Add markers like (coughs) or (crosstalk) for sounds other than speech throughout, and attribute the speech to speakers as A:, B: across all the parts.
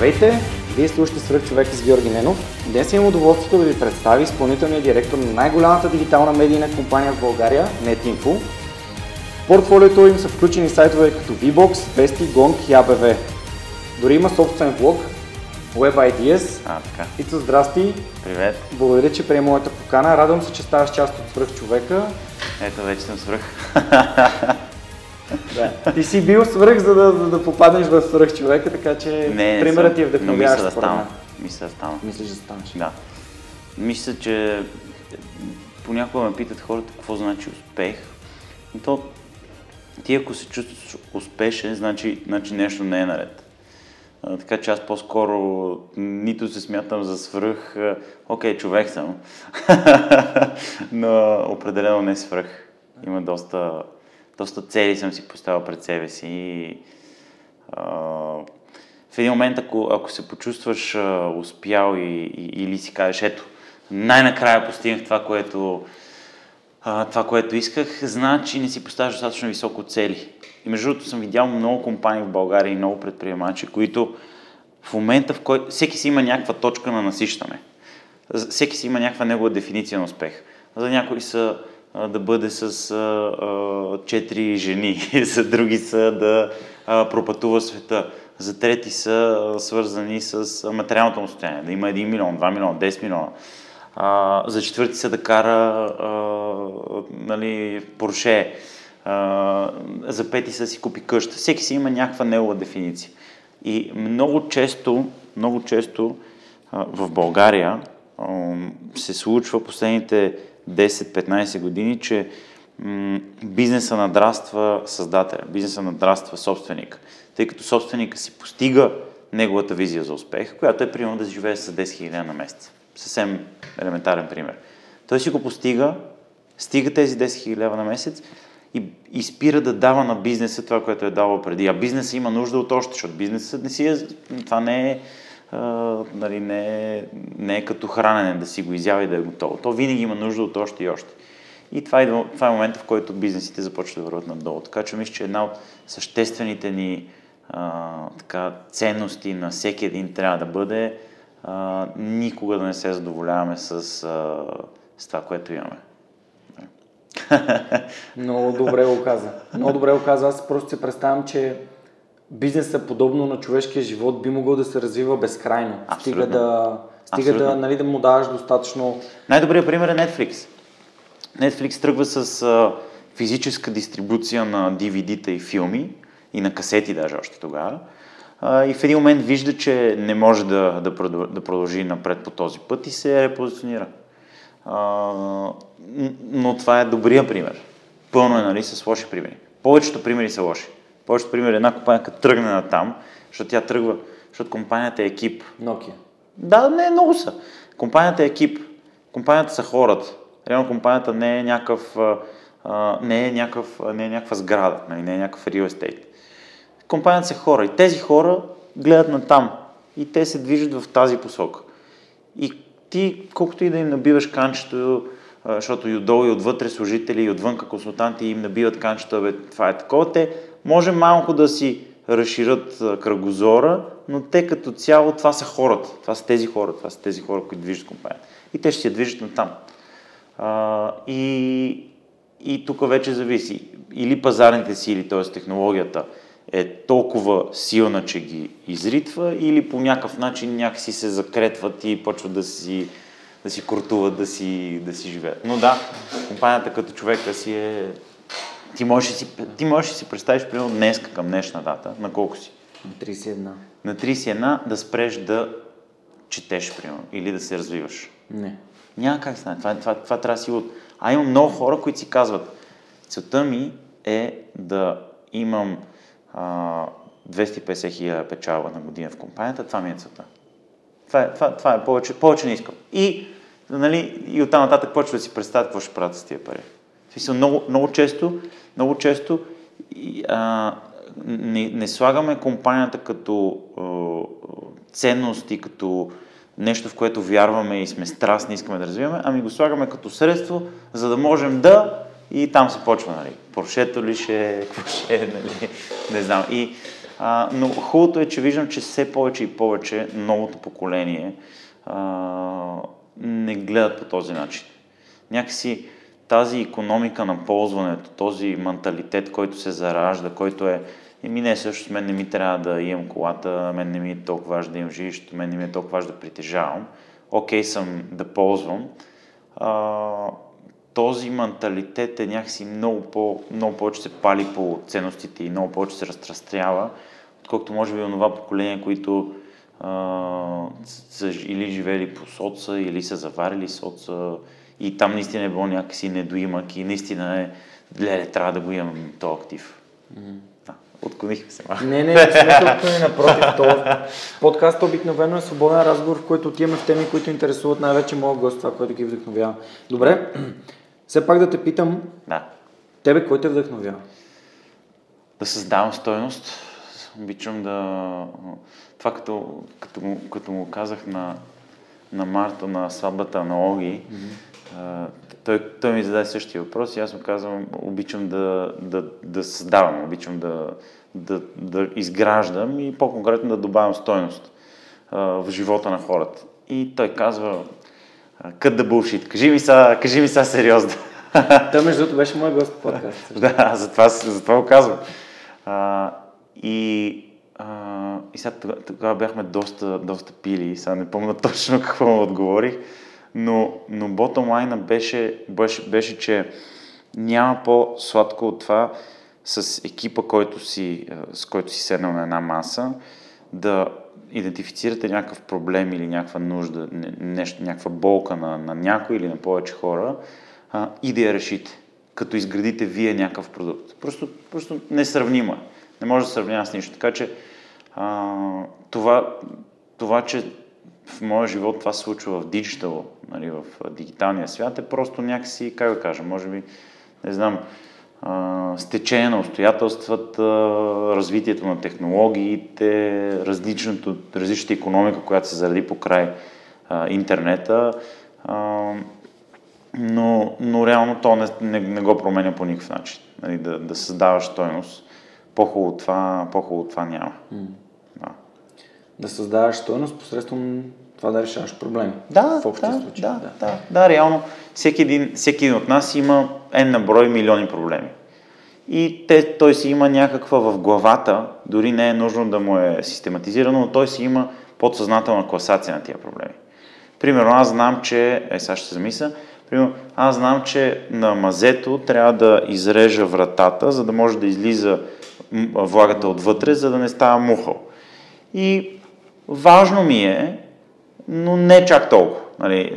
A: Здравейте! Вие слушате свръх човек с Георги Ненов. Днес имам удоволствието да ви представя изпълнителния директор на най-голямата дигитална медийна компания в България, NetInfo. В портфолиото им са включени сайтове като VBOX, Vesti, Gong и ABV. Дори има собствен блог, Web Ideas.
B: А, така.
A: Ицо, здрасти!
B: Привет.
A: Благодаря, че приема моята покана. Радвам се, че ставаш част от свръх човека.
B: Ето вече съм свръх. (laughs)
A: Да. Ти си бил свръх, за да, за да попаднеш в свръх човека, така че
B: не,
A: примерът ти е
B: но
A: вдъхновяващ.
B: мисля да стана. Мисля да стана.
A: Мислиш да станеш.
B: Да. Мисля, че понякога ме питат хората какво значи успех. И то, ти ако се чувстваш успешен, значи, значи нещо не е наред. А, така че аз по-скоро нито се смятам за свръх, окей, човек съм, (laughs) но определено не свръх. Има доста, доста цели съм си поставил пред себе си и а, в един момент, ако, ако се почувстваш а, успял и, и, или си кажеш, ето, най-накрая постигнах това, което, а, това, което исках, значи не си поставяш достатъчно високо цели. И между другото съм видял много компании в България и много предприемачи, които в момента, в който всеки си има някаква точка на насищане. Всеки си има някаква негова дефиниция на успех. За някои са да бъде с а, а, четири жени, (laughs) за други са да пропътува света, за трети са свързани с материалното му състояние, да има 1 милион, 2 милиона, 10 милиона. А, за четвърти са да кара а, нали, Порше, а, за пети са си купи къща. Всеки си има някаква негова дефиниция. И много често, много често а, в България а, се случва последните 10-15 години, че м- бизнеса надраства създателя, бизнеса надраства собственика, тъй като собственика си постига неговата визия за успех, която е примерно да живее с 10 000 на месец. Съвсем елементарен пример. Той си го постига, стига тези 10 000 лева на месец и, и спира да дава на бизнеса това, което е давал преди. А бизнесът има нужда от още, защото бизнесът не си е, това не е, нали, не, е, не е като хранене, да си го изява и да е готово. То винаги има нужда от още и още. И това е, това е момента, в който бизнесите започват да върват надолу. Така че мисля, че една от съществените ни а, така, ценности на всеки един трябва да бъде а, никога да не се задоволяваме с, а, с това, което имаме.
A: Много добре го каза. Много добре го каза. Аз просто си представям, че бизнесът, подобно на човешкия живот, би могъл да се развива безкрайно. Стига
B: Абсолютно.
A: да, стига да, нали, да му даваш достатъчно...
B: Най-добрият пример е Netflix. Netflix тръгва с а, физическа дистрибуция на DVD-та и филми, и на касети даже още тогава. А, и в един момент вижда, че не може да, да, продъл- да продължи напред по този път и се репозиционира. А, но това е добрия пример. Пълно е нали, с лоши примери. Повечето примери са лоши. Повечето примери една компания като тръгне на там, защото тя тръгва, защото компанията е екип,
A: Nokia.
B: да, не, много са. Компанията е екип. Компанията са хората. Реално компанията не е някакъв, а, не е някакъв, не е някаква сграда, нали, не е някакъв real estate. Компанията са хора и тези хора гледат на там и те се движат в тази посока. И ти, колкото и да им набиваш канчето, защото и отдолу и отвътре служители, и отвънка консултанти им набиват канчето, бе, това е такова, те може малко да си разширят кръгозора, но те като цяло това са хората. Това са тези хора, това са тези хора, които движат компанията. И те ще се движат на там. И и тук вече зависи. Или пазарните сили, т.е. технологията е толкова силна, че ги изритва, или по някакъв начин някакси се закретват и почват да си, да си куртуват, да си, да си живеят. Но да, компанията като човека си е... Ти можеш, си, ти можеш да си представиш, примерно, днес към днешна дата, на колко си?
A: На 31.
B: На 31 да спреш да четеш, примерно, или да се развиваш.
A: Не.
B: Няма как стане. Това, това, това трябва да си от... А имам много хора, които си казват, целта ми е да имам а, 250 хиляди печалба на година в компанията, това ми е целта. Това е, това, това е повече, повече не искам. И, нали, и оттам нататък почва да си представят какво ще правят с тия пари. Смисъл, много, много често, много често а, не, не слагаме компанията като а, ценност и като нещо, в което вярваме и сме страстни, искаме да развиваме, ами го слагаме като средство, за да можем да и там се почва, нали, поршето ли ще, какво ще е, нали, не знам. И, а, но хубавото е, че виждам, че все повече и повече новото поколение а, не гледат по този начин. Някакси тази економика на ползването, този менталитет, който се заражда, който е Еми не, също мен не ми трябва да имам колата, мен не ми е толкова важно да имам жилището, мен не ми е толкова важно да притежавам. Окей okay, съм да ползвам. А, този менталитет е някакси много, по, много повече се пали по ценностите и много повече се разтрастрява, отколкото може би онова поколение, които а, са или живели по соца, или са заварили соца и там наистина е било някакси недоимък и наистина е, леле, трябва да го имам този актив. Mm-hmm. Отклонихме се малко.
A: Не, не, не сме се напротив. То, подкаст обикновено е свободен разговор, в който отиваме в теми, които интересуват най-вече моят гост, това, което ги вдъхновява. Добре, все пак да те питам,
B: да.
A: тебе кой те вдъхновява?
B: Да създавам стойност. Обичам да... Това като, като, като му казах на, на Марта на сватбата на Оги, mm-hmm. Той, той ми зададе същия въпрос и аз му казвам, обичам да, да, да създавам, обичам да, да, да изграждам и по-конкретно да добавям стойност а, в живота на хората. И той казва, кът да булшит, кажи ми са, кажи ми са сериозно.
A: Той между другото беше мой гост в подкаст. (laughs)
B: да, затова, затова го казвам. А, и а, и сега тогава, бяхме доста, доста пили, сега не помня точно какво му отговорих, но, но bottom line беше, беше, беше, че няма по-сладко от това с екипа, който си, с който си седнал на една маса, да идентифицирате някакъв проблем или някаква нужда, нещо, някаква болка на, на някой или на повече хора а, и да я решите, като изградите вие някакъв продукт. Просто, просто несравнима. Не може да сравнява с нищо. Така че а, това, това, че в моя живот това се случва в диджитал, нали, в дигиталния свят, е просто някакси, как да кажа, може би, не знам, стечение на обстоятелствата, развитието на технологиите, различната, различната економика, която се заради по край а, интернета. А, но, но реално то не, не, не го променя по никакъв начин. Нали, да, да създаваш стойност. По-хубаво това, по-хубаво това няма. Mm.
A: Да. да създаваш стойност посредством това да решаваш проблеми.
B: Да, в общия да, случай. Да, да, да, да, реално всеки един, всеки един от нас има N на брой милиони проблеми. И те, той си има някаква в главата, дори не е нужно да му е систематизирано, но той си има подсъзнателна класация на тия проблеми. Примерно аз знам, че, е сега ще се замисля, примерно аз знам, че на мазето трябва да изрежа вратата, за да може да излиза влагата отвътре, за да не става мухъл. И важно ми е но не чак толкова. Нали,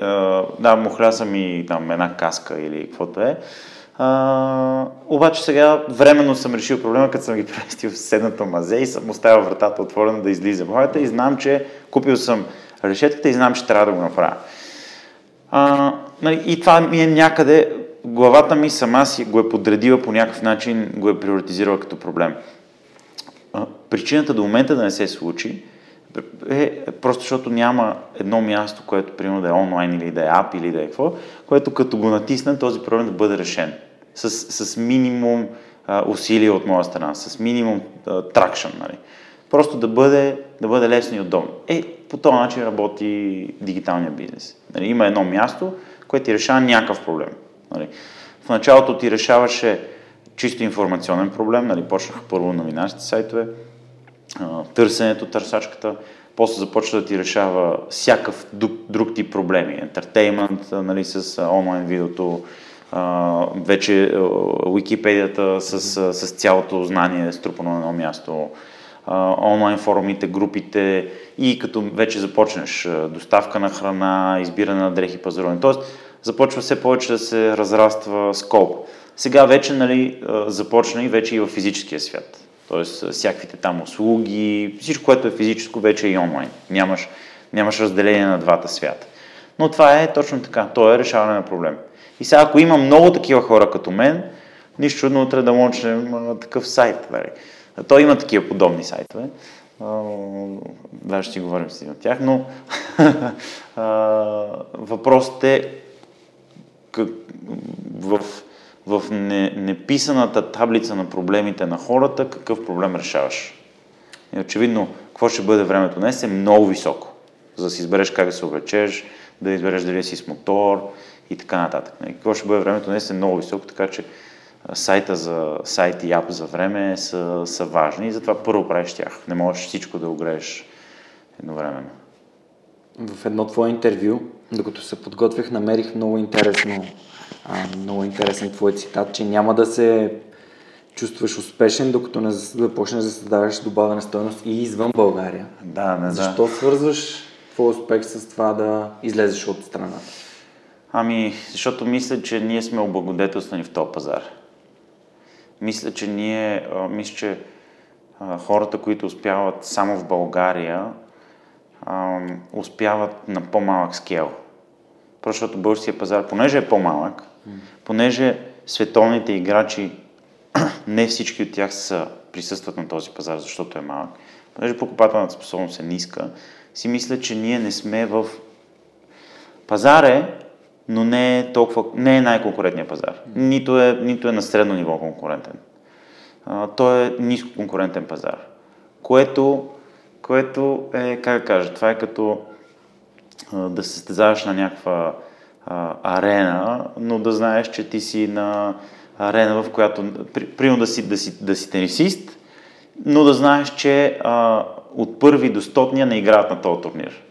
B: да, мухля съм и там една каска или каквото е. А, обаче сега временно съм решил проблема, като съм ги (laughs) престил в седната мазе и съм оставил вратата отворена да излиза моята и знам, че купил съм решетката и знам, че трябва да го направя. А, нали, и това ми е някъде, главата ми сама си го е подредила по някакъв начин, го е приоритизирала като проблем. А, причината до момента да не се случи е просто защото няма едно място, което примерно да е онлайн или да е ап или да е какво, което като го натисна този проблем да бъде решен. С, с минимум а, усилия от моя страна, с минимум тракшн. Нали. Просто да бъде, да бъде лесно и удобно. Е, по този начин работи дигиталния бизнес. Нали, има едно място, което ти решава някакъв проблем. Нали. В началото ти решаваше чисто информационен проблем, нали, почнаха първо новинарските сайтове, търсенето, търсачката, после започва да ти решава всякакъв друг, тип проблеми. Ентертеймент, нали, с онлайн видеото, вече Википедията с, с цялото знание струпано на едно място, онлайн форумите, групите и като вече започнеш доставка на храна, избиране на дрехи, пазаруване. Тоест, започва все повече да се разраства скоп. Сега вече нали, започна и вече и в физическия свят. Тоест, всякаквите там услуги, всичко, което е физическо, вече е и онлайн. Нямаш, нямаш разделение на двата свята. Но това е точно така. То е решаване на проблем. И сега, ако има много такива хора като мен, нищо чудно утре да мочнем такъв сайт. Нали. Той има такива подобни сайтове. Даже ще говорим с от тях, но (laughs) въпросът е в, в не, неписаната таблица на проблемите на хората, какъв проблем решаваш. И очевидно, какво ще бъде времето днес е много високо, за да си избереш как да се облечеш, да избереш дали си с мотор и така нататък. И какво ще бъде времето днес е много високо, така че сайта за, сайт и ап за време са, са важни и затова първо правиш тях. Не можеш всичко да огрееш едновременно.
A: В едно твое интервю, докато се подготвях, намерих много интересно, а, много интересен твой цитат, че няма да се чувстваш успешен, докато не започнеш да създаваш добавена стоеност и извън България.
B: Да, не
A: Защо да. свързваш твой успех с това да излезеш от страната?
B: Ами, защото мисля, че ние сме облагодетелствани в този пазар. Мисля, че ние, мисля, че хората, които успяват само в България, успяват на по-малък скел. Просто защото българския пазар, понеже е по-малък, понеже световните играчи, (clears throat) не всички от тях са, присъстват на този пазар, защото е малък, понеже покупателната способност е ниска, си мисля, че ние не сме в... Пазар е, но не е, толкова, не е най-конкурентният пазар. Нито е, нито е на средно ниво конкурентен. А, той е ниско конкурентен пазар. Което, което е, как да кажа, това е като а, да се състезаваш на някаква арена, но да знаеш, че ти си на арена, в която, при, примерно да си, да, си, да си тенисист, но да знаеш, че а, от първи до стотния не играят на този турнир.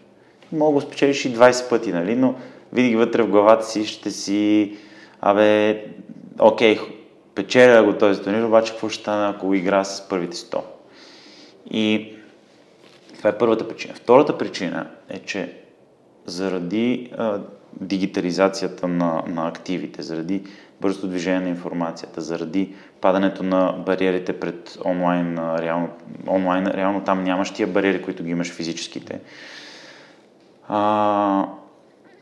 B: Мога да спечелиш и 20 пъти, нали? но винаги вътре в главата си ще си, абе, окей, печеля го този турнир, обаче какво ще стане, ако игра с първите 100? И това е първата причина. Втората причина е, че заради а, дигитализацията на, на активите, заради бързото движение на информацията, заради падането на бариерите пред онлайн, реално, онлайн, реално там нямаш тия бариери, които ги имаш физическите. А,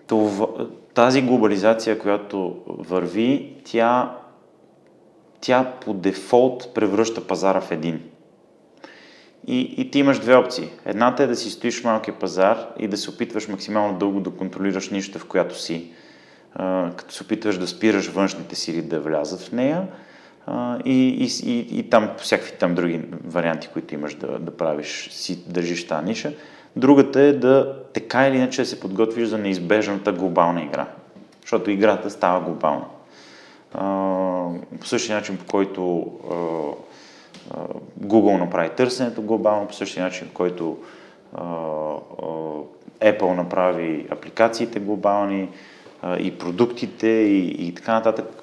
B: това, тази глобализация, която върви, тя, тя по дефолт превръща пазара в един. И, и ти имаш две опции. Едната е да си стоиш в малкия пазар и да се опитваш максимално дълго да контролираш нищо, в която си, а, като се опитваш да спираш външните сили да влязат в нея а, и, и, и, и там всякакви там други варианти, които имаш да, да правиш, си държиш тази ниша. Другата е да така или иначе се подготвиш за неизбежната глобална игра. Защото играта става глобална. А, по същия начин, по който Google направи търсенето глобално, по същия начин, който Apple направи апликациите глобални и продуктите и, и така нататък.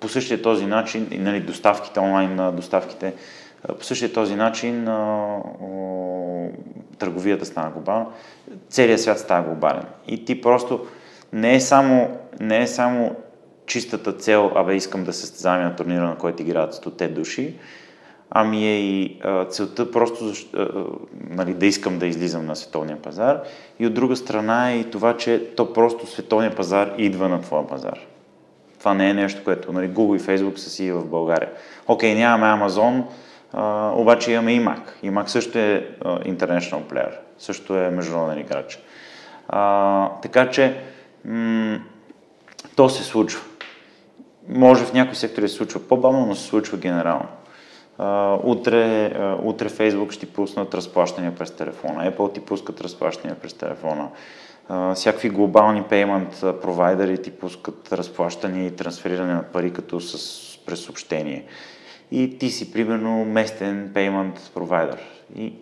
B: По същия този начин, и, нали, доставките, онлайн доставките, по същия този начин търговията стана глобална, целият свят става глобален. И ти просто не е само, не е само чистата цел, абе искам да се състезаваме на турнира, на който играят 100 души, ами е и а, целта просто а, нали, да искам да излизам на световния пазар и от друга страна е и това, че то просто световния пазар идва на твоя пазар. Това не е нещо, което нали, Google и Facebook са си в България. Окей, нямаме Amazon, а, обаче имаме и Mac. И Mac също е а, international player, също е международен играч. А, така че м- то се случва. Може в някои сектори се случва по-бавно, но се случва генерално. Утре, uh, утре Facebook ще ти пуснат разплащания през телефона, Apple ти пускат разплащания през телефона. всякакви глобални payment провайдери ти пускат разплащане и трансфериране на пари като с през съобщение. И ти си, примерно, местен payment провайдер. И,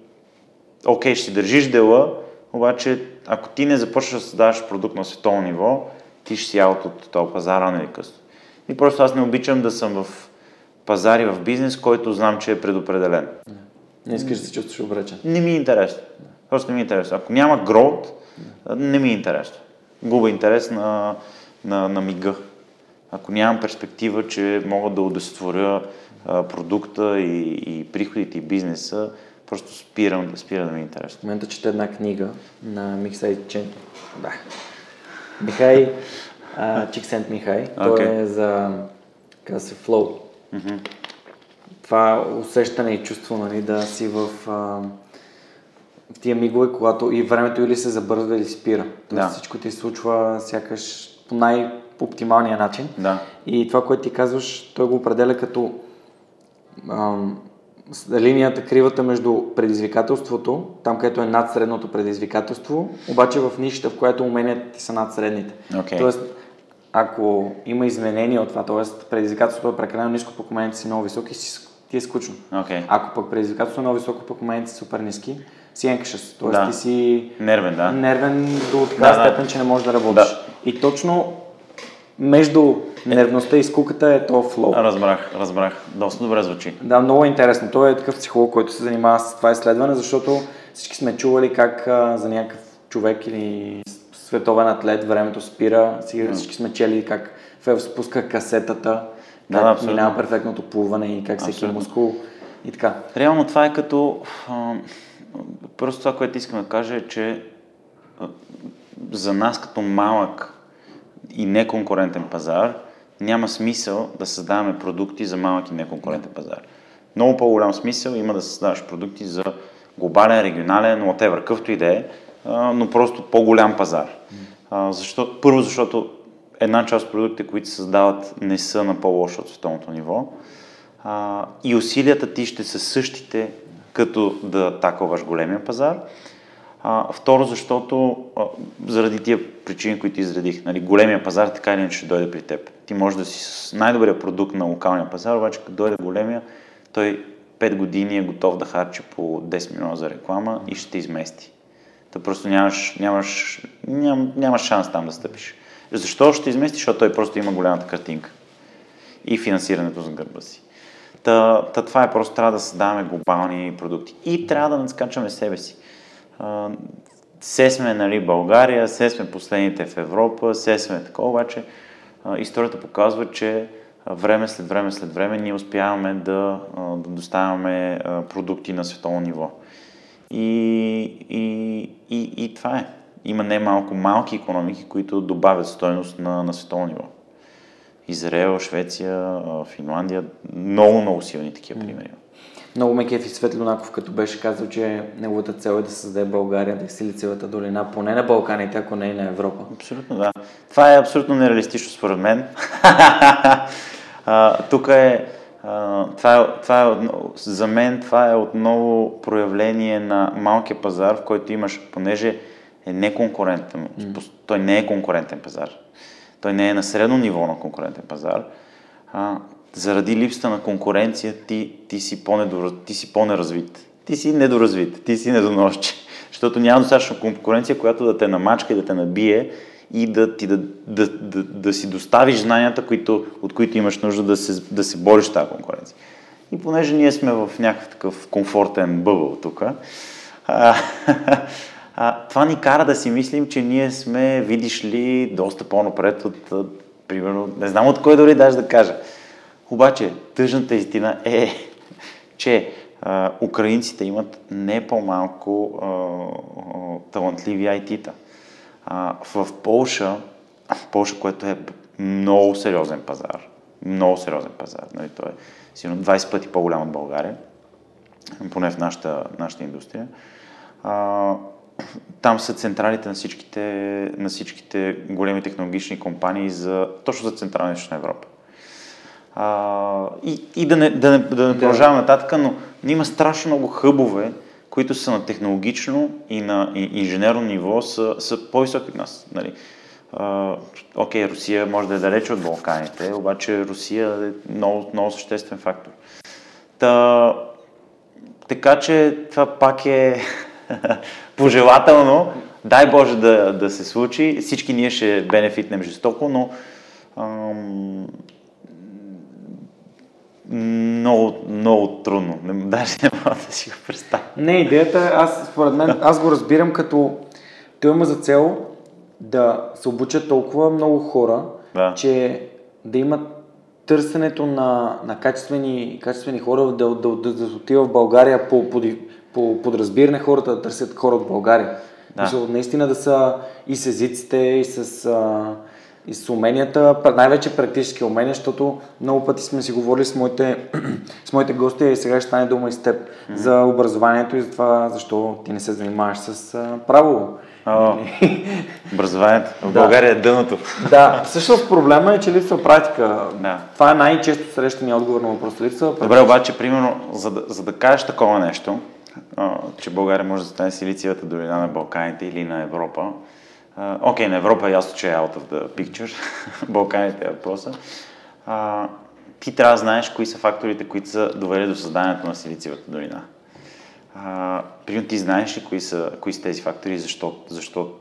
B: окей, ще си държиш дела, обаче, ако ти не започнеш да създаваш продукт на световно ниво, ти ще си аут от този пазар рано или късно. И просто аз не обичам да съм в пазари в бизнес, който знам, че е предопределен.
A: Не искаш да се чувстваш обречен.
B: Не ми е интересно. Просто не ми е интересно. Ако няма growth, не ми е интересно. Губа интерес на, на, на мига. Ако нямам перспектива, че мога да удовлетворя продукта и, и приходите и бизнеса, просто спирам, спира да ми е интересно.
A: В момента чета една книга на Михай Чен... Да. Михай Чиксент Михай. Okay. Той е за каза се флоу. Mm-hmm. Това усещане и чувство, нали, да си в, а, тия мигове, когато и времето или се забързва или спира. Тоест да. всичко ти случва сякаш по най-оптималния начин.
B: Да.
A: И това, което ти казваш, той го определя като ам, линията, кривата между предизвикателството, там където е над средното предизвикателство, обаче в нишата, в която уменията ти са над средните.
B: Okay.
A: Тоест, ако има изменения от това, т.е. предизвикателството е прекалено ниско, пък уменията си много високи, ти е скучно.
B: Okay.
A: Ако пък предизвикателството е много високо, пък уменията си супер ниски, си anxious, т.е. Да. ти си
B: нервен, да.
A: нервен до така да, степен, да. че не можеш да работиш. Да. И точно между нервността и скуката е то флоу.
B: Разбрах, разбрах. Доста добре звучи.
A: Да, много е интересно. Той е такъв психолог, който се занимава с това изследване, защото всички сме чували как а, за някакъв човек или световен атлет времето спира. Сега всички сме чели как Фел спуска касетата, как да, минава перфектното плуване и как всеки мускул и така.
B: Реално това е като... Просто това, което искам да кажа е, че за нас като малък и неконкурентен пазар, няма смисъл да създаваме продукти за малък и неконкурентен пазар. Много по-голям смисъл има да създаваш продукти за глобален, регионален, whatever, къвто и да е, но просто по-голям пазар. Защо, първо, защото една част от продуктите, които се създават, не са на по-лошо от световното ниво. и усилията ти ще са същите, като да таковаш големия пазар. А, второ, защото а, заради тия причини, които изредих, нали, големия пазар така или иначе ще дойде при теб. Ти можеш да си с най-добрия продукт на локалния пазар, обаче като дойде големия, той 5 години е готов да харчи по 10 милиона за реклама и ще те измести. Та просто нямаш, нямаш, ням, нямаш шанс там да стъпиш. Защо ще измести? Защото той просто има голямата картинка и финансирането за гърба си. Та, та това е просто трябва да създаваме глобални продукти и трябва да надскачаме себе си все сме нали, България, все сме последните в Европа, все сме такова, обаче историята показва, че време след време след време ние успяваме да, да доставяме продукти на световно ниво. И, и, и, и това е. Има немалко малки економики, които добавят стойност на, на световно ниво. Израел, Швеция, Финландия, много, много силни такива примери.
A: Много ме кефи Светлонаков, като беше казал, че неговата цел е да създаде България, да изсили целата долина, поне на Балканите, ако не и на Европа.
B: Абсолютно, да. Това е абсолютно нереалистично според мен. (laughs) тук е, това е, това е, за мен това е отново проявление на малкия пазар, в който имаш, понеже е неконкурентен, mm. той не е конкурентен пазар. Той не е на средно ниво на конкурентен пазар. А, заради липсата на конкуренция ти, ти, си, по ти си по-неразвит. Ти си недоразвит, ти си недоносче. (laughs) Защото няма достатъчно конкуренция, която да те намачка и да те набие и да, ти, да, да, да, да си доставиш знанията, които, от които имаш нужда да се, да се бориш тази конкуренция. И понеже ние сме в някакъв такъв комфортен бъбъл тук, а, (laughs) а, това ни кара да си мислим, че ние сме, видиш ли, доста по-напред от, от примерно, не знам от кой дори даже да кажа. Обаче, тъжната истина е, (laughs) че а, украинците имат не по-малко а, а, талантливи IT-та. А, в Полша, в Полша, което е много сериозен пазар, много сериозен пазар, нали, той е сигурно 20 пъти по-голям от България, поне в нашата, нашата индустрия. А, там са централите на всичките, на всичките големи технологични компании за, точно за Централна и Европа. А, и и да, не, да, не, да не продължавам нататък, но има страшно много хъбове, които са на технологично и на инженерно ниво, са, са по-високи от нас. Нали? Окей, okay, Русия може да е далече от Балканите, обаче Русия е много, много съществен фактор. Та, така че това пак е (laughs) пожелателно. Дай Боже да, да се случи. Всички ние ще бенефитнем жестоко, но ам, много, много трудно. Не, даже не мога да си го представя.
A: Не, идеята, аз според мен, (laughs) аз го разбирам като той има за цел да се обучат толкова много хора, да. че да имат търсенето на, на качествени, качествени хора да, да, да, да отива в България по, по, по подразбиране хората да търсят хора от България. Да. Защото наистина да са и с езиците, и с, а, и с уменията, най-вече практически умения, защото много пъти сме си говорили с моите, (clears throat) с моите гости и сега ще стане дума и с теб mm-hmm. за образованието и за това защо ти не се занимаваш с а, право.
B: О, образованието. (laughs) В. България е дъното.
A: Да, всъщност проблема е, че липсва практика. Да. Това е най-често срещания отговор на въпроса. Липсва
B: практика. Добре, обаче, примерно, за да, за да кажеш такова нещо, че България може да стане силициевата долина на Балканите или на Европа, Окей, okay, на Европа е ясно, че е out of the picture. (laughs) Балканите е въпроса. А, ти трябва да знаеш кои са факторите, които са довели до създанието на Силициевата долина. Примерно ти знаеш ли кои са, кои са тези фактори, защо, защо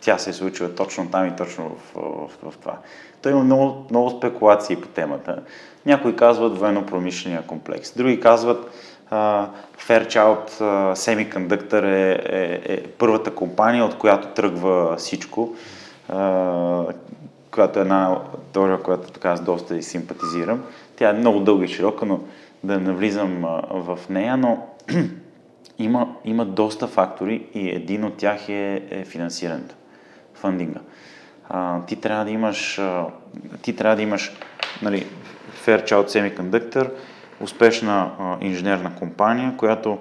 B: тя се е случила точно там и точно в, в, в това. Той има много, много спекулации по темата. Някои казват военно-промишления комплекс, други казват Fairchild Semiconductor е, е, е първата компания, от която тръгва всичко, която е една теория, която така аз доста и симпатизирам. Тя е много дълга и широка, но да навлизам в нея, но (clears throat) има, има доста фактори и един от тях е, е финансирането, фандинга. Ти трябва да имаш, ти трябва да имаш нали, Fairchild Semiconductor, успешна а, инженерна компания, която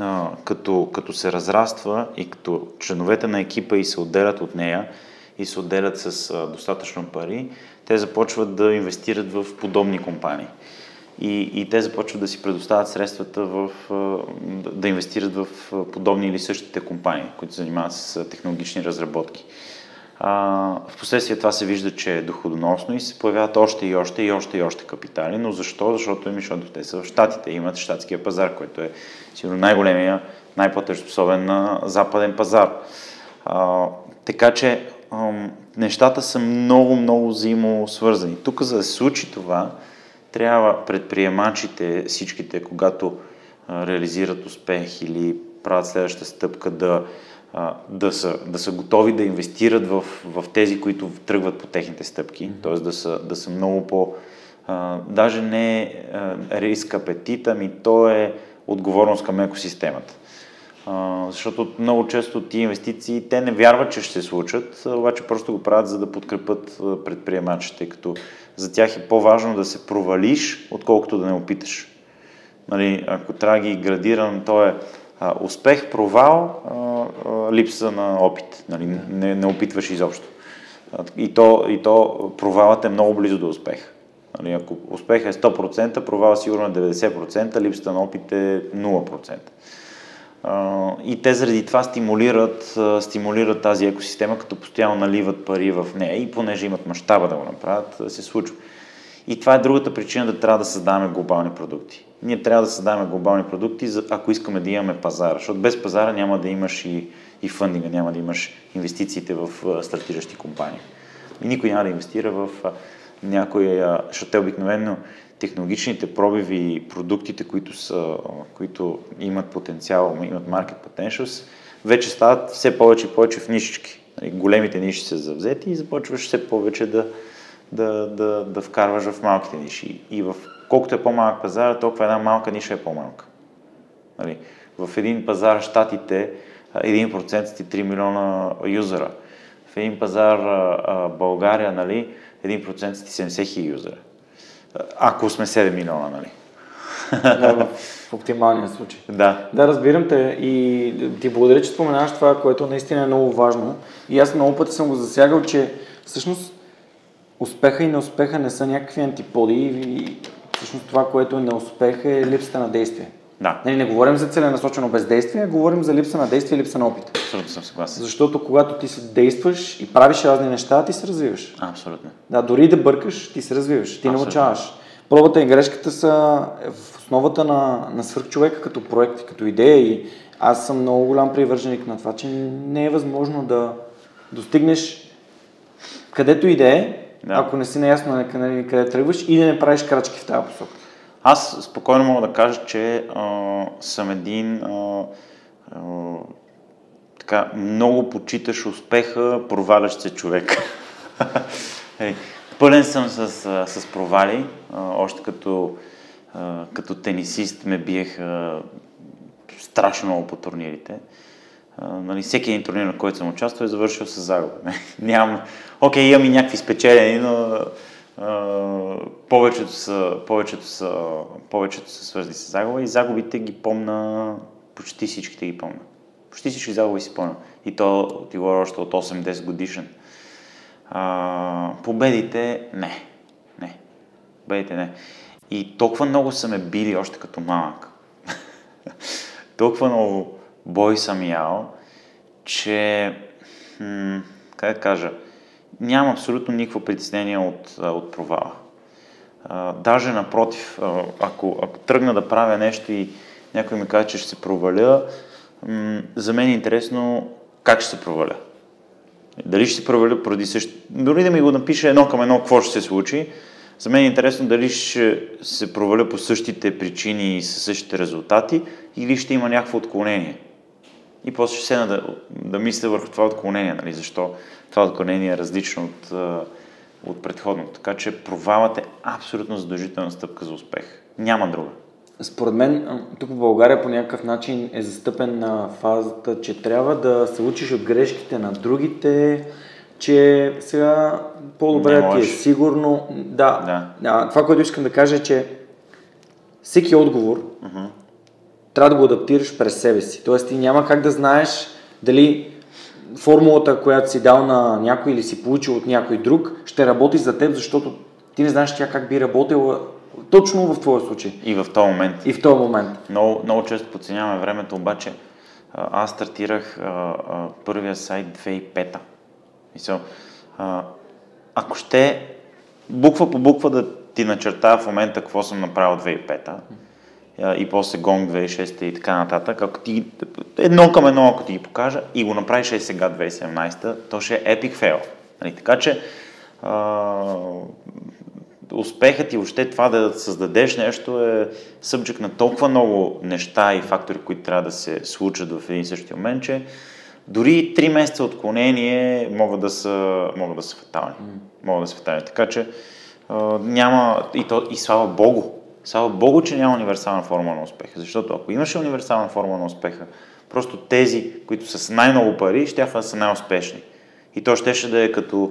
B: а, като, като се разраства и като членовете на екипа и се отделят от нея и се отделят с а, достатъчно пари, те започват да инвестират в подобни компании и, и те започват да си предоставят средствата в, да инвестират в подобни или същите компании, които занимават с технологични разработки. А, в последствие това се вижда, че е доходоносно и се появяват още и още и още и още капитали. Но защо? Защото им, защото те са в Штатите, имат щатския пазар, който е сигурно най-големия, най-платежоспособен на западен пазар. А, така че а, нещата са много, много взаимосвързани. Тук, за да се случи това, трябва предприемачите, всичките, когато а, реализират успех или правят следващата стъпка, да, а, да, са, да са готови да инвестират в, в тези, които тръгват по техните стъпки, mm-hmm. т.е. Да са, да са много по... А, даже не а, риск апетит, ами то е отговорност към екосистемата. А, защото много често ти инвестиции, те не вярват, че ще се случат, обаче просто го правят, за да подкрепят предприемачите, като за тях е по-важно да се провалиш, отколкото да не опиташ. Нали, ако трябва да ги градирам, то е а, успех, провал, а, а, липса на опит. Нали, не, не опитваш изобщо. И то, и то провалът е много близо до успех. Нали, ако успех е 100%, провал сигурно е 90%, липсата на опит е 0% и те заради това стимулират, стимулират тази екосистема, като постоянно наливат пари в нея и понеже имат мащаба да го направят, се случва. И това е другата причина да трябва да създаваме глобални продукти. Ние трябва да създаваме глобални продукти, ако искаме да имаме пазара, защото без пазара няма да имаш и, и фъндинга, няма да имаш инвестициите в стартиращи компании. И никой няма да инвестира в някой, защото те обикновено технологичните пробиви и продуктите, които, са, които имат потенциал, имат market potentials, вече стават все повече и повече в нишички. Нали, големите ниши са завзети и започваш все повече да, да, да, да вкарваш в малките ниши. И в колкото е по-малък пазар, толкова една малка ниша е по-малка. Нали, в един пазар Штатите 1% сте 3 милиона юзера. В един пазар България, нали, 1% сте 70 хиляди юзера. Ако сме 7 милиона, нали?
A: Да, в оптималния случай.
B: Да.
A: Да, разбирам те и ти благодаря, че споменаваш това, което наистина е много важно. И аз много пъти съм го засягал, че всъщност успеха и неуспеха не са някакви антиподи и всъщност това, което е неуспех е липсата на действие.
B: Да.
A: Нали, не говорим за целенасочено бездействие, а говорим за липса на действие и липса на опит.
B: Абсолютно съм съгласен.
A: Защото когато ти се действаш и правиш разни неща, ти се развиваш.
B: Абсолютно.
A: Да, дори да бъркаш, ти се развиваш, ти
B: Абсолютно.
A: научаваш. Пробата и грешката са в основата на, на свърхчовека като проект, като идея и аз съм много голям привърженик на това, че не е възможно да достигнеш където и да е,
B: Да.
A: ако не си наясно на къде, къде тръгваш и да не правиш крачки в тази посока.
B: Аз спокойно мога да кажа, че а, съм един а, а, така, много почиташ успеха, провалящ се човек. (laughs) Е, Пълен съм с, с провали. А, още като, а, като тенисист ме биеха страшно много по турнирите. Нали, всеки един турнир, на който съм участвал, е завършил с загуба. (laughs) Нямам... Окей, имам и някакви спечелени, но а, повечето, са, повечето, са, повечето са свързани с загуба и загубите ги помна, почти всичките ги помна. Почти всички загуби си помня. И то ти говоря още от 8-10 годишен. А, победите не. Не. Победите не. И толкова много са ме били още като малък. (laughs) толкова много бой съм ял, че, м- как да кажа, нямам абсолютно никакво притеснение от, от провала. А, даже напротив, ако, ако тръгна да правя нещо и някой ми каже, че ще се проваля, м- за мен е интересно как ще се проваля. Дали ще се проваля поради същото... Дори да ми го напише едно към едно какво ще се случи, за мен е интересно дали ще се проваля по същите причини и със същите резултати или ще има някакво отклонение. И после ще седна да, да мисля върху това отклонение, нали? защо това отклонение е различно от, от предходното. Така че провалът е абсолютно задължителна стъпка за успех. Няма друга.
A: Според мен, тук в България по някакъв начин е застъпен на фазата, че трябва да се учиш от грешките на другите, че сега по-добре ти е сигурно. Да.
B: Да.
A: А, това, което искам да кажа е, че всеки отговор трябва да го адаптираш през себе си. Тоест ти няма как да знаеш дали формулата, която си дал на някой или си получил от някой друг, ще работи за теб, защото ти не знаеш тя как би работила точно в твоя случай.
B: И в този момент.
A: И в този момент.
B: Много, много често подценяваме времето, обаче аз стартирах а, а, първия сайт 2005-та. Мисъл, а, ако ще буква по буква да ти начертая в момента какво съм направил 2005-та а, и после Gong 2006 и така нататък, ако ти едно към едно, ако ти ги покажа и го направиш и сега 2017, то ще е epic fail. Нали? Така че а, успехът и въобще това да създадеш нещо е събджик на толкова много неща и фактори, които трябва да се случат в един същи момент, че дори 3 месеца отклонение могат да са, могат да са фатални. Могат да са фатални. Така че а, няма, и, то, и слава Богу, слава Богу, че няма универсална формула на успеха. Защото ако имаше универсална формула на успеха, просто тези, които са с най-много пари, ще да са най-успешни. И то щеше да е като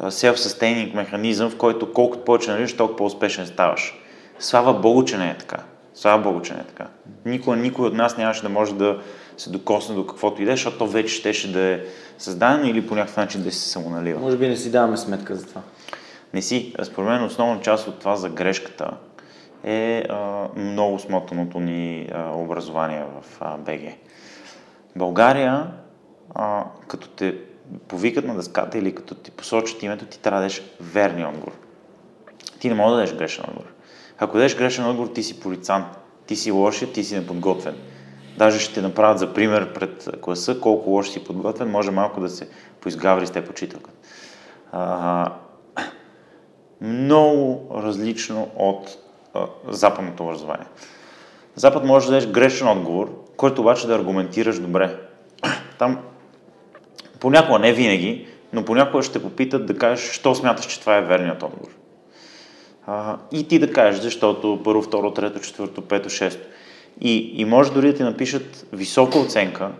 B: self-sustaining механизъм, в който колкото повече налиш, толкова по-успешен ставаш. Слава Богу, че не е така. Слава Богу, че не е така. Никой, никой от нас нямаше да може да се докосне до каквото и да е, защото то вече щеше да е създадено или по някакъв начин да се самоналива.
A: Може би не си даваме сметка за това.
B: Не си. Според мен основна част от това за грешката е а, много смотаното ни а, образование в а, БГ. България, а, като те повикат на дъската или като ти посочат името, ти трябва да дадеш верния отговор. Ти не можеш да дадеш грешен отговор. Ако дадеш грешен отговор, ти си полицан, ти си лошия, ти си неподготвен. Даже ще те направят за пример пред класа колко лош си подготвен, може малко да се поизгаври с теб учителката. (clears throat) Много различно от западното образование. Запад може да дадеш грешен отговор, който обаче да аргументираш добре. Там понякога, не винаги, но понякога ще попитат да кажеш, що смяташ, че това е верният отговор. А, и ти да кажеш, защото първо, второ, трето, четвърто, пето, шесто. И, и може дори да ти напишат висока оценка,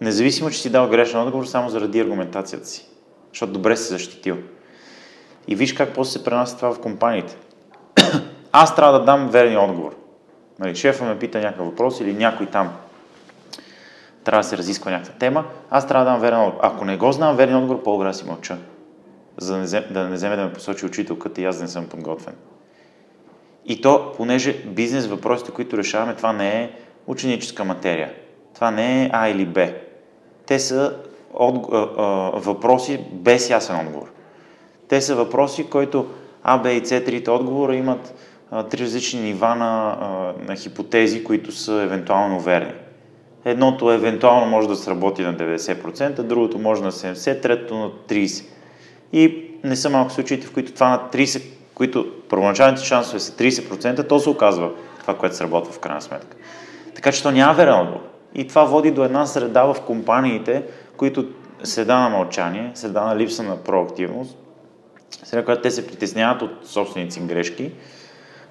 B: независимо, че си дал грешен отговор, само заради аргументацията си. Защото добре се защитил. И виж как после се пренася това в компаниите. Аз трябва да дам верния отговор. Нали, шефа ме пита някакъв въпрос или някой там трябва да се разисква някаква тема, аз трябва да дам верен отговор. Ако не го знам верен отговор, по-добре си мълча. За да не, вземе, да не вземе да ме посочи учителката и аз да не съм подготвен. И то, понеже бизнес въпросите, които решаваме, това не е ученическа материя. Това не е А или Б. Те са от, а, а, въпроси без ясен отговор. Те са въпроси, които А, Б и С, трите отговора имат три различни нива на, на хипотези, които са евентуално верни. Едното евентуално може да сработи на 90%, другото може на 70%, третото на 30%. И не са малко случаите, в които това на 30%, които първоначалните шансове са 30%, то се оказва това, което сработва в крайна сметка. Така че то няма верен отговор. И това води до една среда в компаниите, които среда на мълчание, среда на липса на проактивност, среда, която те се притесняват от собственици грешки,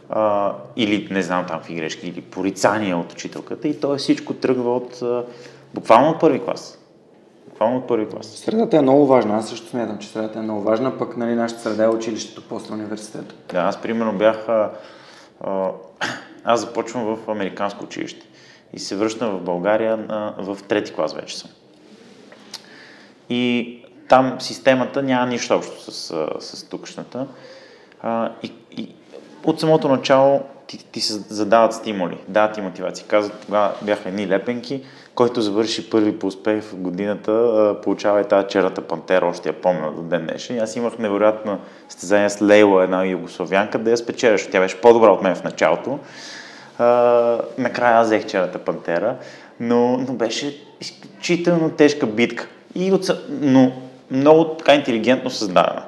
B: а, или не знам там какви грешки, или порицания от учителката и то е всичко тръгва от а, буквално от първи клас. Буквално от първи клас.
A: Средата е много важна. Аз също смятам, че средата е много важна, пък нали, нашата среда е училището, после университета.
B: Да, аз примерно бях... А, а, (coughs) аз започвам в американско училище и се връщам в България на, в трети клас вече съм. И там системата няма нищо общо с, с тукшната. А, и, и от самото начало ти, ти се задават стимули, дават ти мотивация. Казват, тогава бяха едни лепенки, който завърши първи по успех в годината, получава и тази черната пантера, още я помня до ден днешен. Аз имах невероятно стезание с Лейла, една югославянка, да я спечеляш. Тя беше по-добра от мен в началото. А, накрая аз взех черната пантера, но, но беше изключително тежка битка. И от, но много така интелигентно създадена.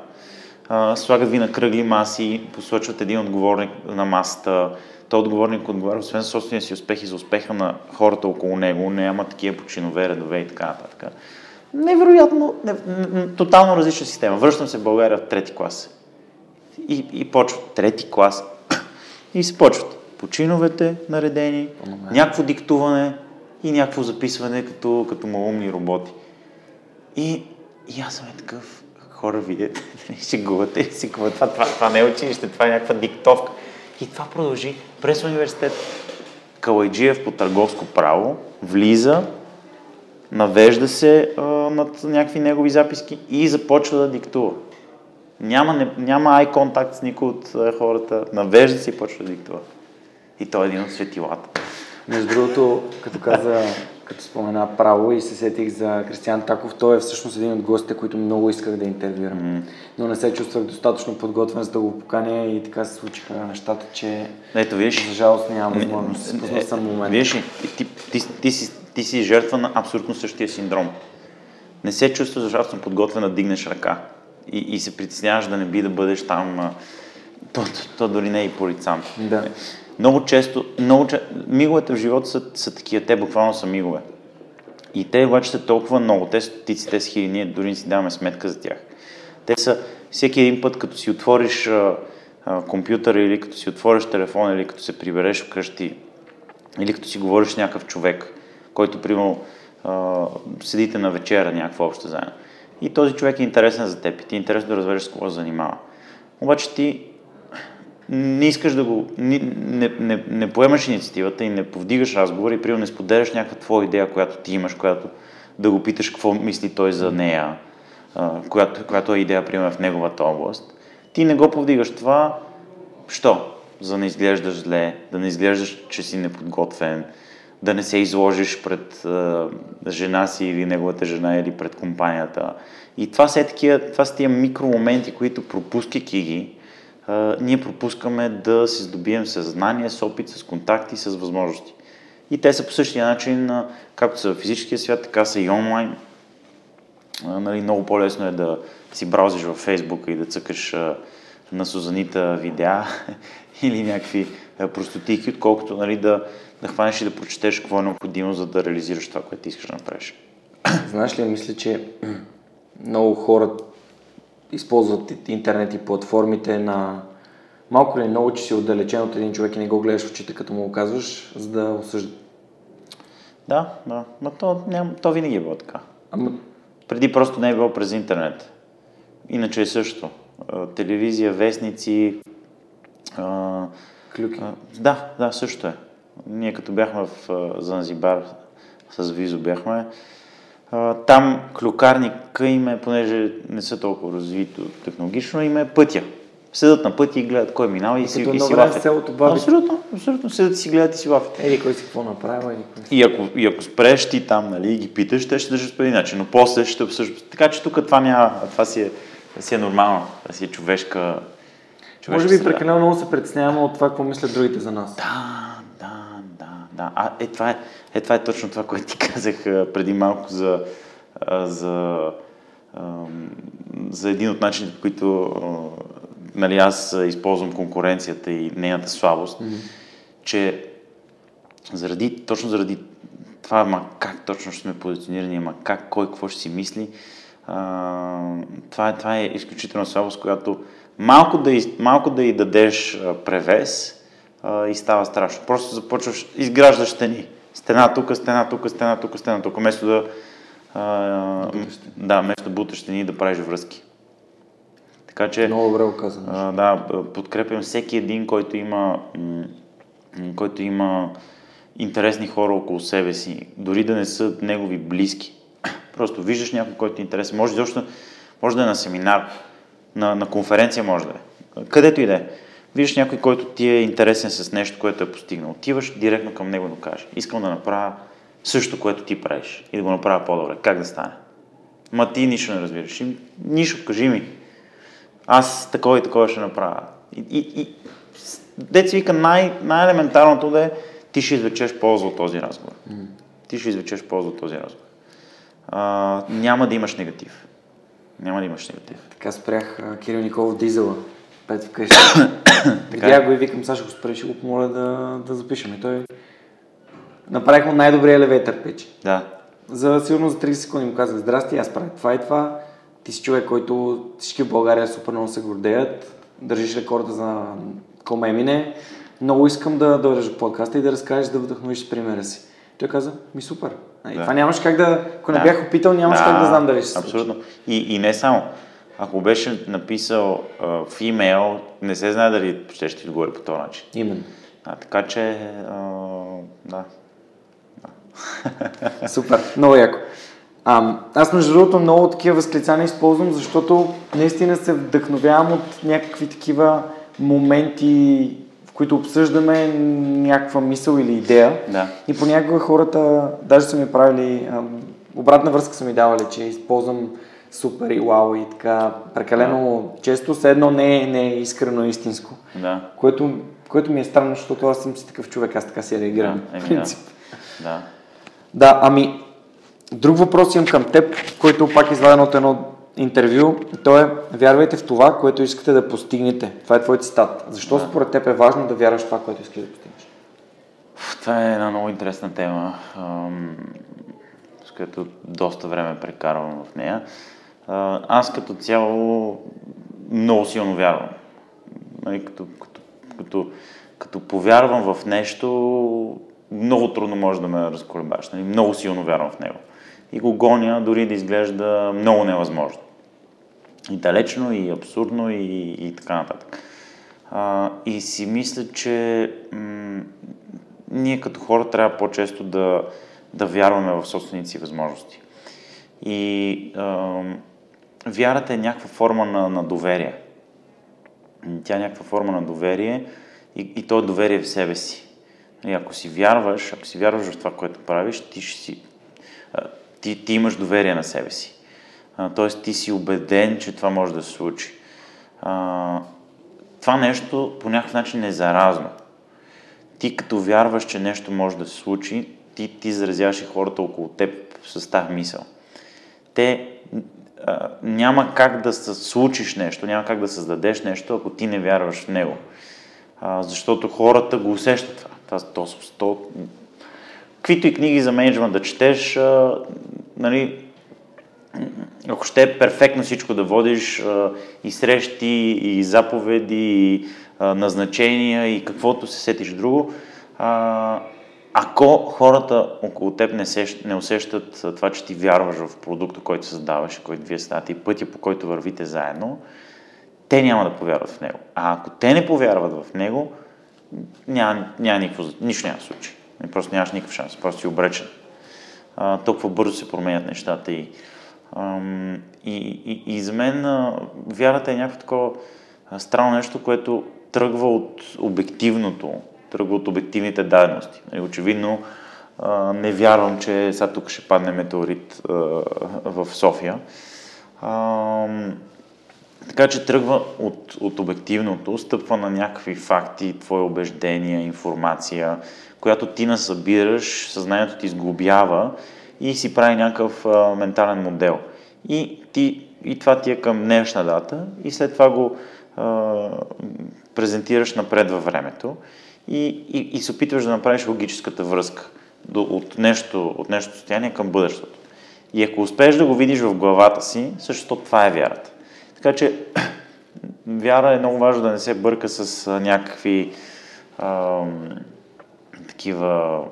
B: А, слагат ви на кръгли маси, посочват един отговорник на масата. Той отговорник отговаря освен за собствения си успех и за успеха на хората около него. Няма такива починове, редове и така нататък. Невероятно, не, тотално различна система. Връщам се в България в трети клас. И, и почват трети клас. И се почват починовете наредени, някакво диктуване и някакво записване като, като малумни роботи. И, и аз съм е такъв, хора, видите, (laughs) шегувате и си това, това, това не е училище, това е някаква диктовка. И това продължи през университет. Калайджиев по търговско право влиза, навежда се а, над някакви негови записки и започва да диктува. Няма, не, няма ай контакт с никой от а, хората, навежда се и почва да диктува. И той е един от светилата.
A: Между другото, като каза, като спомена право и се сетих за Кристиан Таков, той е всъщност един от гостите, които много исках да интервюрам. Mm. Но не се чувствах достатъчно подготвен за да го поканя и така се случиха нещата, че
B: Ето, виж,
A: за жалост няма възможност. Спуснал съм момент.
B: Виж, ти, ти, ти, ти, си, ти си жертва на абсолютно същия синдром. Не се чувстваш достатъчно подготвен да дигнеш ръка и, и се притесняваш да не би да бъдеш там, то, то, то дори не е и порицан.
A: Да.
B: Много често, много, миговете в живота са, са такива, те буквално са мигове. И те обаче са толкова много, те стотици, те са хиляди, ние дори не си даваме сметка за тях. Те са всеки един път, като си отвориш а, а, компютъра или като си отвориш телефон или като се прибереш вкъщи или като си говориш с някакъв човек, който, примерно, седите на вечера някаква обща заедно. И този човек е интересен за теб и ти е интересно да разбереш с се занимава. Обаче ти не искаш да го... Не, не, не, не поемаш инициативата и не повдигаш разговор и примерно не споделяш някаква твоя идея, която ти имаш, която да го питаш какво мисли той за нея, която, която е идея, примерно, в неговата област. Ти не го повдигаш това, що? За да не изглеждаш зле, да не изглеждаш, че си неподготвен, да не се изложиш пред а, жена си или неговата жена или пред компанията. И това са, такива, това са тия микромоменти, които пропускайки ги, ние пропускаме да се здобием с знания, с опит, с контакти, с възможности. И те са по същия начин, както са в физическия свят, така са и онлайн. Нали, много по-лесно е да си браузиш във Фейсбук и да цъкаш на Сузанита видеа (laughs) или някакви простотики, отколкото нали, да, да хванеш и да прочетеш какво е необходимо, за да реализираш това, което искаш да направиш.
A: Знаеш ли, мисля, че (clears throat) много хора използват интернет и платформите на малко ли много, че си отдалечен от един човек и не го гледаш в очите, като му го казваш, за да осъжда.
B: Да, да. Но то, ням, то винаги е било така.
A: Ама...
B: Преди просто не е било през интернет. Иначе е също. Телевизия, вестници. А,
A: Клюки.
B: А, да, да, също е. Ние като бяхме в Занзибар с Визо бяхме, там клюкарника им е, понеже не са толкова развито технологично, им е пътя. седат на пъти и гледат кой минава и, и си, и си лафят.
A: селото баби.
B: Абсолютно, абсолютно. Седат и си гледат и си лафят.
A: Еди, кой си какво направил, еди кой.
B: И ако, и ако спреш ти там, нали, и ги питаш, те ще държат по един начин, но после ще обсъждат. Така че тук това няма, това си е, това си е нормално, това си е човешка, човешка
A: Може би
B: среда.
A: прекалено много се притесняваме от това, какво мислят другите за нас.
B: Да, да. А, е, това е, е, това е точно това, което ти (laughs) казах преди малко за, за, за един от начините, по които нали, аз използвам конкуренцията и нейната слабост, че заради, точно заради това, ма как точно ще сме позиционирани, ма как, кой какво ще си мисли, а, това, е, това е изключителна слабост, която малко да, малко да й дадеш превес а, и става страшно. Просто започваш, изграждаш стени. Стена тук, стена тук, стена тук, стена тук, вместо да, а, да, вместо да буташ стени и да правиш връзки. Така че...
A: Много добре го.
B: А, да, подкрепям всеки един, който има, м, който има интересни хора около себе си, дори да не са негови близки. (coughs) Просто виждаш някой, който е интересен. Може, защо, може да е на семинар, на, на конференция може да е. Където и да е. Виждаш някой, който ти е интересен с нещо, което е постигнал. Отиваш директно към него и да кажеш. Искам да направя също, което ти правиш и да го направя по-добре. Как да стане? Ма ти нищо не разбираш. И, Нищо, кажи ми. Аз такова и такова ще направя. И, и, и дец вика най- най-елементарното да е ти ще извлечеш полза от този разговор. Ти ще извлечеш полза от този разговор. А, няма да имаш негатив. Няма да имаш негатив.
A: Така спрях Кирил Николов дизела. Пет вкъщи. (coughs) Видях го и викам, сега ще го спреш и го помоля да, да запишем. И той направих му най-добрия елевейтър пич.
B: Да.
A: За сигурно за 30 секунди му казах, здрасти, аз правя това и това. Ти си човек, който всички в България супер много се гордеят. Държиш рекорда за кома мине. Много искам да дойдеш в подкаста и да разкажеш, да вдъхновиш примера си. Той каза, ми супер. И
B: Да.
A: Това нямаш как да, ако не
B: Да.
A: бях опитал, нямаш как да знам дали ще се.
B: Абсолютно. И, и не само. Ако беше написал а, в имейл, не се знае дали ще ще отговори по този начин.
A: Именно.
B: А, така че, а, да. (laughs)
A: Супер, много яко. А, аз между другото много такива възклицания използвам, защото наистина се вдъхновявам от някакви такива моменти, в които обсъждаме някаква мисъл или идея.
B: Да.
A: И понякога хората, даже са ми правили, а, обратна връзка са ми давали, че използвам супер и вау и така прекалено често, все едно не е, не е искрено истинско.
B: Да.
A: Което, което ми е странно, защото аз съм си такъв човек, аз така си реагирам.
B: Да,
A: в
B: еми, да.
A: принцип.
B: Да.
A: Да, ами, друг въпрос имам към теб, който пак е изваден от едно интервю. То е, вярвайте в това, което искате да постигнете. Това е твой цитат. Защо
B: Да.
A: според теб е важно да вярваш в това, което искаш да постигнеш?
B: Това е една много интересна тема, с която доста време прекарвам в нея. А, Аз като цяло много силно вярвам. Нали, Като, като, като, като повярвам в нещо, много трудно може да ме разколебаш. Нали? Много силно вярвам в него. И го гоня дори да изглежда много невъзможно. И далечно, и абсурдно, и, и така нататък. А, и си мисля, че м- ние като хора трябва по-често да, да вярваме в собствените си възможности. И ам, вярата е някаква форма на, на доверие. Тя е някаква форма на доверие и, и то е доверие в себе си. И ако си вярваш, ако си вярваш в това, което правиш, ти, ще си, ти, ти имаш доверие на себе си. Тоест ти си убеден, че това може да се случи. Това нещо по някакъв начин е заразно. Ти като вярваш, че нещо може да се случи, ти, ти заразяваш и хората около теб с тази мисъл. Те няма как да случиш нещо, няма как да създадеш нещо, ако ти не вярваш в него. А, защото хората го усещат това. това то, то, каквито и книги за менеджмент да четеш, а, нали, ако ще е перфектно всичко да водиш а, и срещи, и заповеди, и а, назначения, и каквото се сетиш друго, а, ако хората около теб не, сещ, не усещат това, че ти вярваш в продукта, който създаваш, който вие създавате и пътя, по който вървите заедно, те няма да повярват в него. А ако те не повярват в него, няма, няма никакво, нищо няма случи. Просто нямаш никакъв шанс, просто си обречен. А, толкова бързо се променят нещата и, ам, и, и, и за мен а, вярата е някакво такова странно нещо, което тръгва от обективното, тръгва от обективните дадености. Нали, очевидно, не вярвам, че сега тук ще падне метеорит в София. Така че тръгва от, от обективното, стъпва на някакви факти, твои убеждения, информация, която ти насъбираш, съзнанието ти сглобява и си прави някакъв а, ментален модел. И, ти, и това ти е към днешна дата и след това го а, презентираш напред във времето и, и, и се опитваш да направиш логическата връзка до, от, нещо, от нещо състояние към бъдещето. И ако успееш да го видиш в главата си, също това е вярата. Така че (clears throat) вяра е много важно да не се бърка с някакви а, такива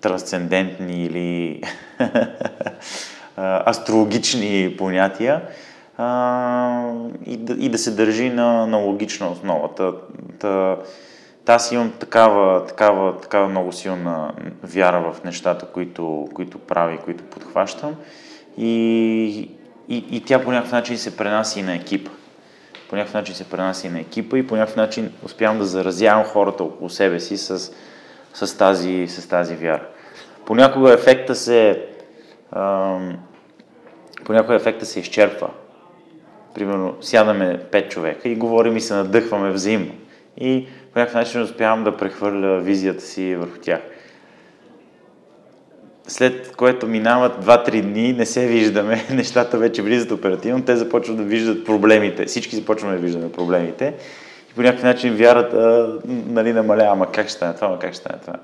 B: трансцендентни или (laughs) астрологични понятия а, и, да, и да се държи на, на логична основа. Та, та, аз имам такава, такава, такава много силна вяра в нещата, които, които прави, които подхващам и, и, и тя по някакъв начин се пренася и на екипа. По някакъв начин се пренася и на екипа и по някакъв начин успявам да заразявам хората около себе си с, с, тази, с тази вяра. Понякога ефекта се ам, понякога ефекта се изчерпва. Примерно, сядаме пет човека и говорим и се надъхваме взаимно. И по някакъв начин успявам да прехвърля визията си върху тях след което минават 2-3 дни, не се виждаме, (laughs) нещата вече влизат оперативно, те започват да виждат проблемите, всички започваме да виждаме проблемите и по някакъв начин вярата нали, намалява, ама как ще стане това, ама как ще стане това.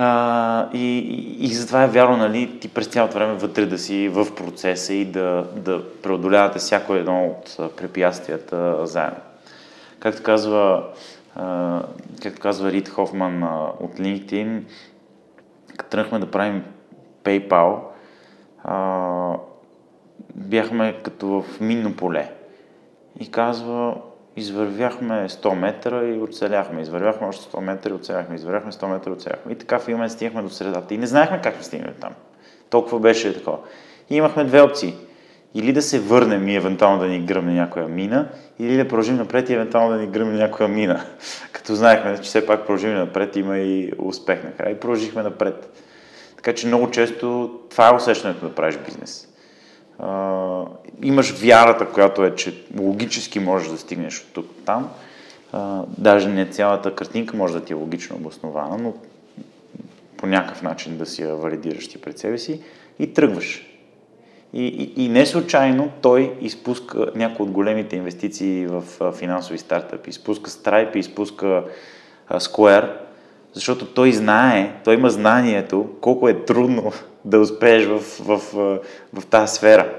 B: А, и, и, и затова е вярно, нали, ти през цялото време вътре да си в процеса и да, да преодолявате всяко едно от препятствията заедно. Както казва, както казва Рид Хофман от LinkedIn, като тръгнахме да правим PayPal, бяхме като в минно поле. И казва, извървяхме 100 метра и оцеляхме. Извървяхме още 100 метра и оцеляхме. Извървяхме 100 метра и оцеляхме. И така в момент стигнахме до средата. И не знаехме как да стигнем там. Толкова беше такова. И имахме две опции. Или да се върнем и евентуално да ни гръмне някоя мина, или да продължим напред и евентуално да ни гръмне някоя мина. (laughs) Като знаехме, че все пак продължим напред, има и успех накрая. И продължихме напред. Така че много често това е усещането да правиш бизнес. А, имаш вярата, която е, че логически можеш да стигнеш от тук там. А, даже не цялата картинка може да ти е логично обоснована, но по някакъв начин да си я валидираш ти пред себе си и тръгваш. И, и, и не случайно той изпуска някои от големите инвестиции в финансови стартъпи. Изпуска Stripe, изпуска Square, защото той знае, той има знанието колко е трудно (laughs) да успееш в, в, в, в тази сфера.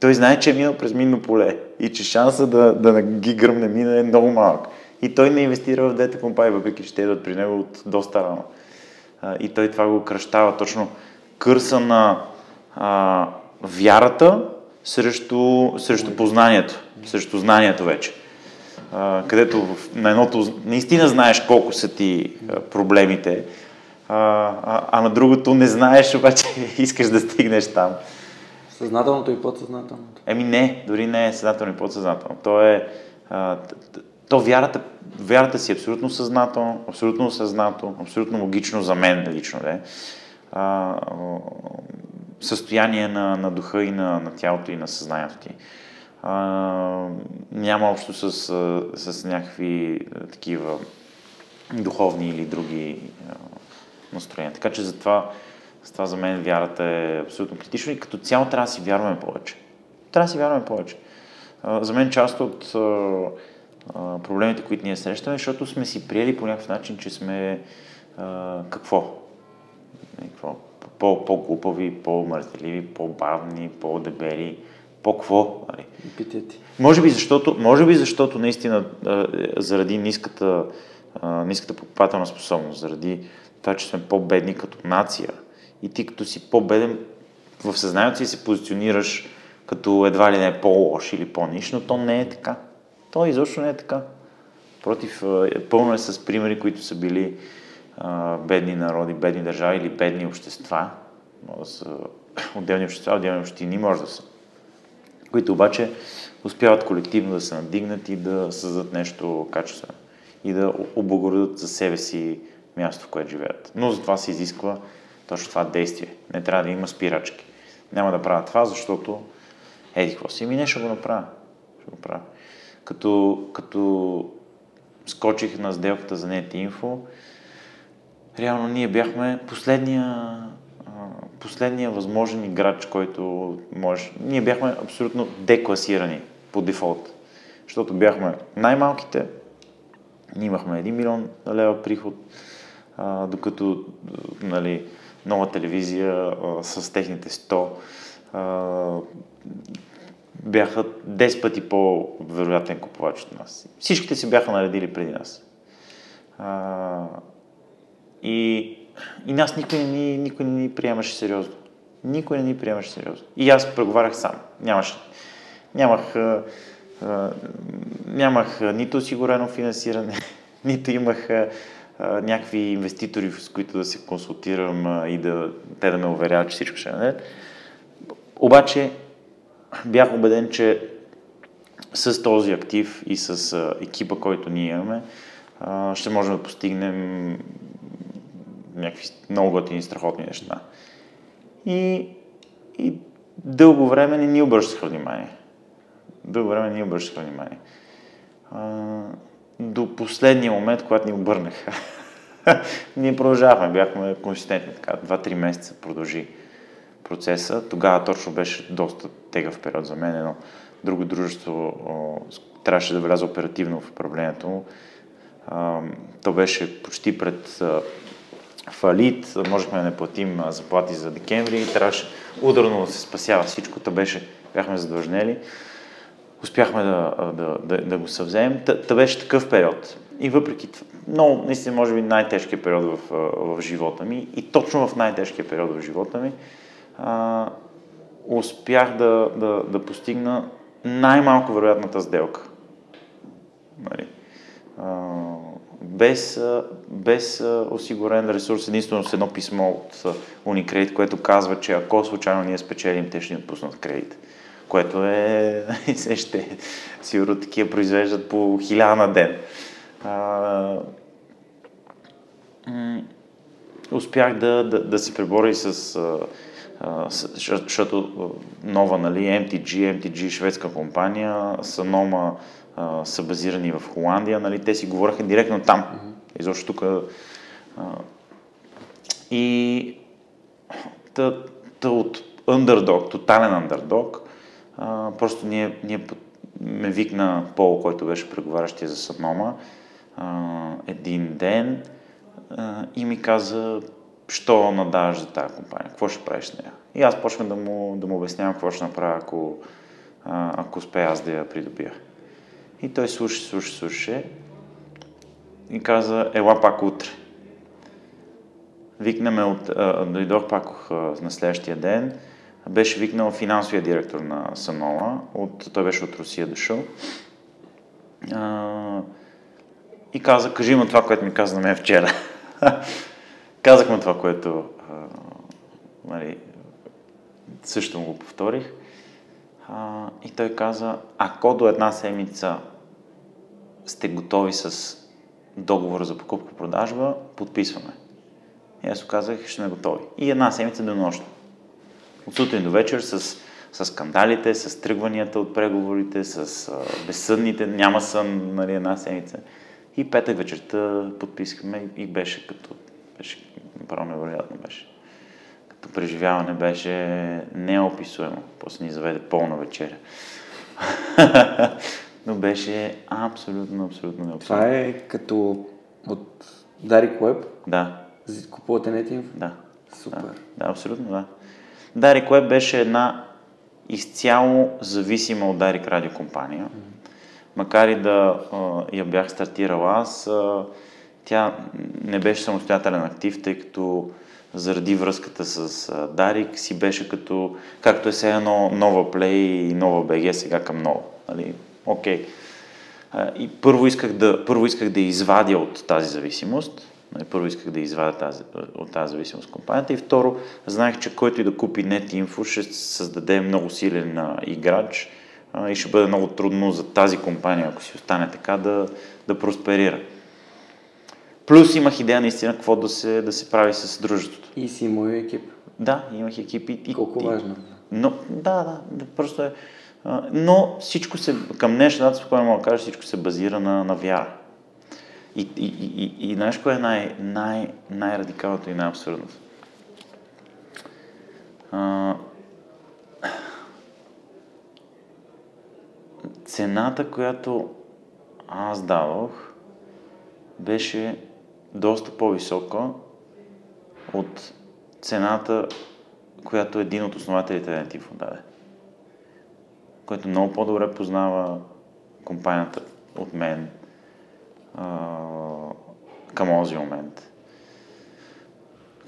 B: Той знае, че е минал през минно поле и че шанса да, да ги гръмне мина е много малък. И той не инвестира в двете компании, въпреки че те идват при него от доста рано. И той това го кръщава точно кърса на а, вярата срещу, срещу познанието, срещу знанието вече. А, където на едното наистина знаеш колко са ти проблемите, а, а, а на другото не знаеш, (laughs) обаче искаш да стигнеш там.
A: Съзнателното и подсъзнателното?
B: Еми не, дори не е съзнателно и подсъзнателно. То е... А, то вярата, вярата си е абсолютно съзнателно, абсолютно осъзнато, абсолютно логично за мен лично. Да? А, състояние на, на духа и на, на тялото и на съзнанието ти. А, няма общо с, с някакви такива духовни или други а, настроения. Така че затова, затова за мен вярата е абсолютно критична и като цяло трябва да си вярваме повече. Трябва да си вярваме повече. А, за мен част от а, проблемите, които ние срещаме, защото сме си приели по някакъв начин, че сме а, какво? какво? По, по-глупави, по-мързеливи, по-бавни, по-дебели, по-кво. Нали?
A: Епитети.
B: Може би защото, може би защото наистина заради ниската, ниската покупателна способност, заради това, че сме по-бедни като нация и ти като си по-беден в съзнанието си се позиционираш като едва ли не е по-лош или по-ниш, но то не е така. То изобщо не е така. Против, пълно е с примери, които са били бедни народи, бедни държави или бедни общества. Може да са (coughs) отделни общества, отделни общини, може да са. които обаче успяват колективно да се надигнат и да създадат нещо качествено и да облагородят за себе си място, в което живеят. Но за това се изисква точно това действие. Не трябва да има спирачки. Няма да правя това, защото еди какво си, ми не ще го направя. Ще го правя. Като, като скочих на сделката за NetInfo, реално ние бяхме последния, последния възможен играч, който може. Ние бяхме абсолютно декласирани по дефолт. Защото бяхме най-малките, имахме 1 милион лева приход, а, докато нали, нова телевизия а, с техните 100 а, бяха 10 пъти по-вероятен купувач от нас. Всичките си бяха наредили преди нас. А, и, и нас никой не, ни, никой не ни приемаше сериозно. Никой не ни приемаше сериозно. И аз преговарях сам. Нямаше. Нямах, а, а, нямах нито осигурено финансиране, (laughs) нито имах а, някакви инвеститори, с които да се консултирам и да, те да ме уверяват, че всичко ще е Обаче бях убеден, че с този актив и с екипа, който ние имаме, ще можем да постигнем някакви много готини, страхотни неща. И, и дълго време не ни обръщаха внимание. Дълго време не ни обръщаха внимание. А, до последния момент, когато ни обърнаха. (laughs) ние продължавахме, бяхме консистентни, така, 2-3 месеца продължи процеса. Тогава точно беше доста тегъв период за мен, но друго дружество трябваше да вляза оперативно в управлението му. То беше почти пред фалит, можехме да не платим заплати за декември и трябваше ударно да се спасява всичко. То беше, бяхме задлъжнели. Успяхме да, да, да, да го съвземем. Та, беше такъв период. И въпреки това, много, наистина, може би най-тежкият период в, в живота ми и точно в най-тежкия период в живота ми а, успях да, да, да постигна най-малко вероятната сделка. Нали? А, без, без осигурен ресурс, единствено с едно писмо от Unicredit, което казва, че ако случайно ние спечелим, те ще ни отпуснат кредит. Което е, (laughs) ще, сигурно такива произвеждат по хиляда на ден. А, успях да, да, да се преборя и с защото нова, нали, MTG, MTG, шведска компания, Санома са базирани в Холандия, нали, те си говореха директно там. Mm-hmm. Изобщо тук. И та, та от underdog, тотален underdog, а, просто ние, ние ме викна Пол, който беше преговарящия за Санома, а, един ден а, и ми каза, що надаваш за тази компания, какво ще правиш с нея. И аз почнах да му, да му обяснявам какво ще направя, ако, ако успея аз да я придобия. И той слуша, слуша, слуша и каза, ела пак утре. Викнаме от, а, дойдох пак а, на следващия ден, беше викнал финансовия директор на Санола, от, той беше от Русия дошъл. А, и каза, кажи му това, което ми каза на мен вчера. (laughs) Казах му това, което а, нали, също му го повторих. А, и той каза, ако до една седмица сте готови с договора за покупка-продажба, подписваме. И аз казах, ще сме готови. И една седмица до нощ. От сутрин до вечер с, с скандалите, с тръгванията от преговорите, с а, безсъдните, няма сън, нали, една седмица. И петък вечерта подписахме и беше като беше направо невероятно беше. Като преживяване беше неописуемо. После ни заведе пълна вечеря. (laughs) Но беше абсолютно, абсолютно неописуемо.
A: Това е като от Дарик Web?
B: Да.
A: Купувате NetInfo?
B: Да.
A: Супер.
B: Да, да абсолютно да. Дарик Web беше една изцяло зависима от Дарик радиокомпания. Mm-hmm. Макар и да а, я бях стартирал аз, а, тя не беше самостоятелен актив, тъй като заради връзката с Дарик си беше като, както е все едно нова Play и нова BG сега към нова. Нали? Окей. Okay. И първо исках, да, първо исках да извадя от тази зависимост. Нали? Първо исках да извадя тази, от тази зависимост компанията. И второ, знаех, че който и да купи NetInfo ще създаде много силен играч, а, и ще бъде много трудно за тази компания, ако си остане така, да, да просперира. Плюс имах идея наистина какво да се, да се прави с дружеството.
A: И си мой екип.
B: Да, имах екип и... и
A: Колко
B: и,
A: важно.
B: Но, да, да, да, просто е... Но всичко се, към днешна дата, спокойно мога да кажа, всичко се базира на, на вяра. И, и, и, и, и знаеш кое е най, най, най-радикалното и най-абсурдното? Цената, която аз давах, беше доста по-висока от цената, която един от основателите на Тифо даде. Който много по-добре познава компанията от мен а, към този момент.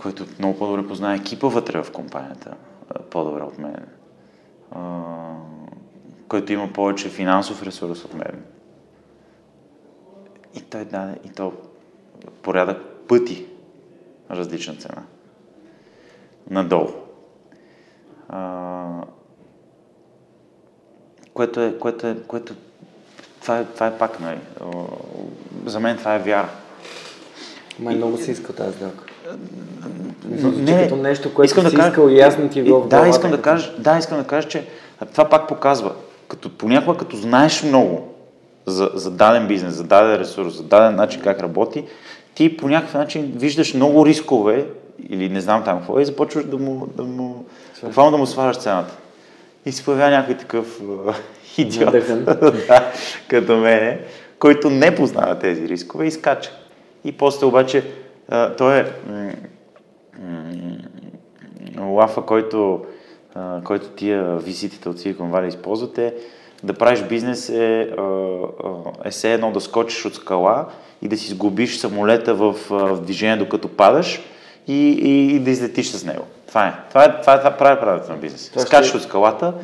B: Който много по-добре познава екипа вътре в компанията по-добре от мен. А, който има повече финансов ресурс от мен. И той даде, и то порядък пъти различна цена. Надолу. А, което е, което е, което това е, това е пак, нали, за мен това е вяра.
A: Май много си искал тази сделка.
B: Не,
A: Не, като нещо, което
B: искам
A: си
B: да кажа-
A: искал и ясно ти е било в
B: Да, искам да
A: като-
B: кажа, да, искам да кажа, че това пак показва, като понякога като знаеш много за, за даден бизнес, за даден ресурс, за даден начин как работи, ти по някакъв начин виждаш много рискове или не знам там какво е и започваш да му, да му, да му сваляш цената. И се появява някой такъв (laughs) идиот, (laughs) да, като мене, който не познава тези рискове и скача. И после обаче а, той е м- м- лафа, който, а, който тия визитите от Silicon Valley използвате, да правиш бизнес е, е все едно да скочиш от скала и да си сгубиш самолета в, в движение докато падаш и, и, и да излетиш с него. Това е. Това е, това е, това прави правилото на бизнес.
A: Това
B: Скачаш
A: ще-
B: от скалата,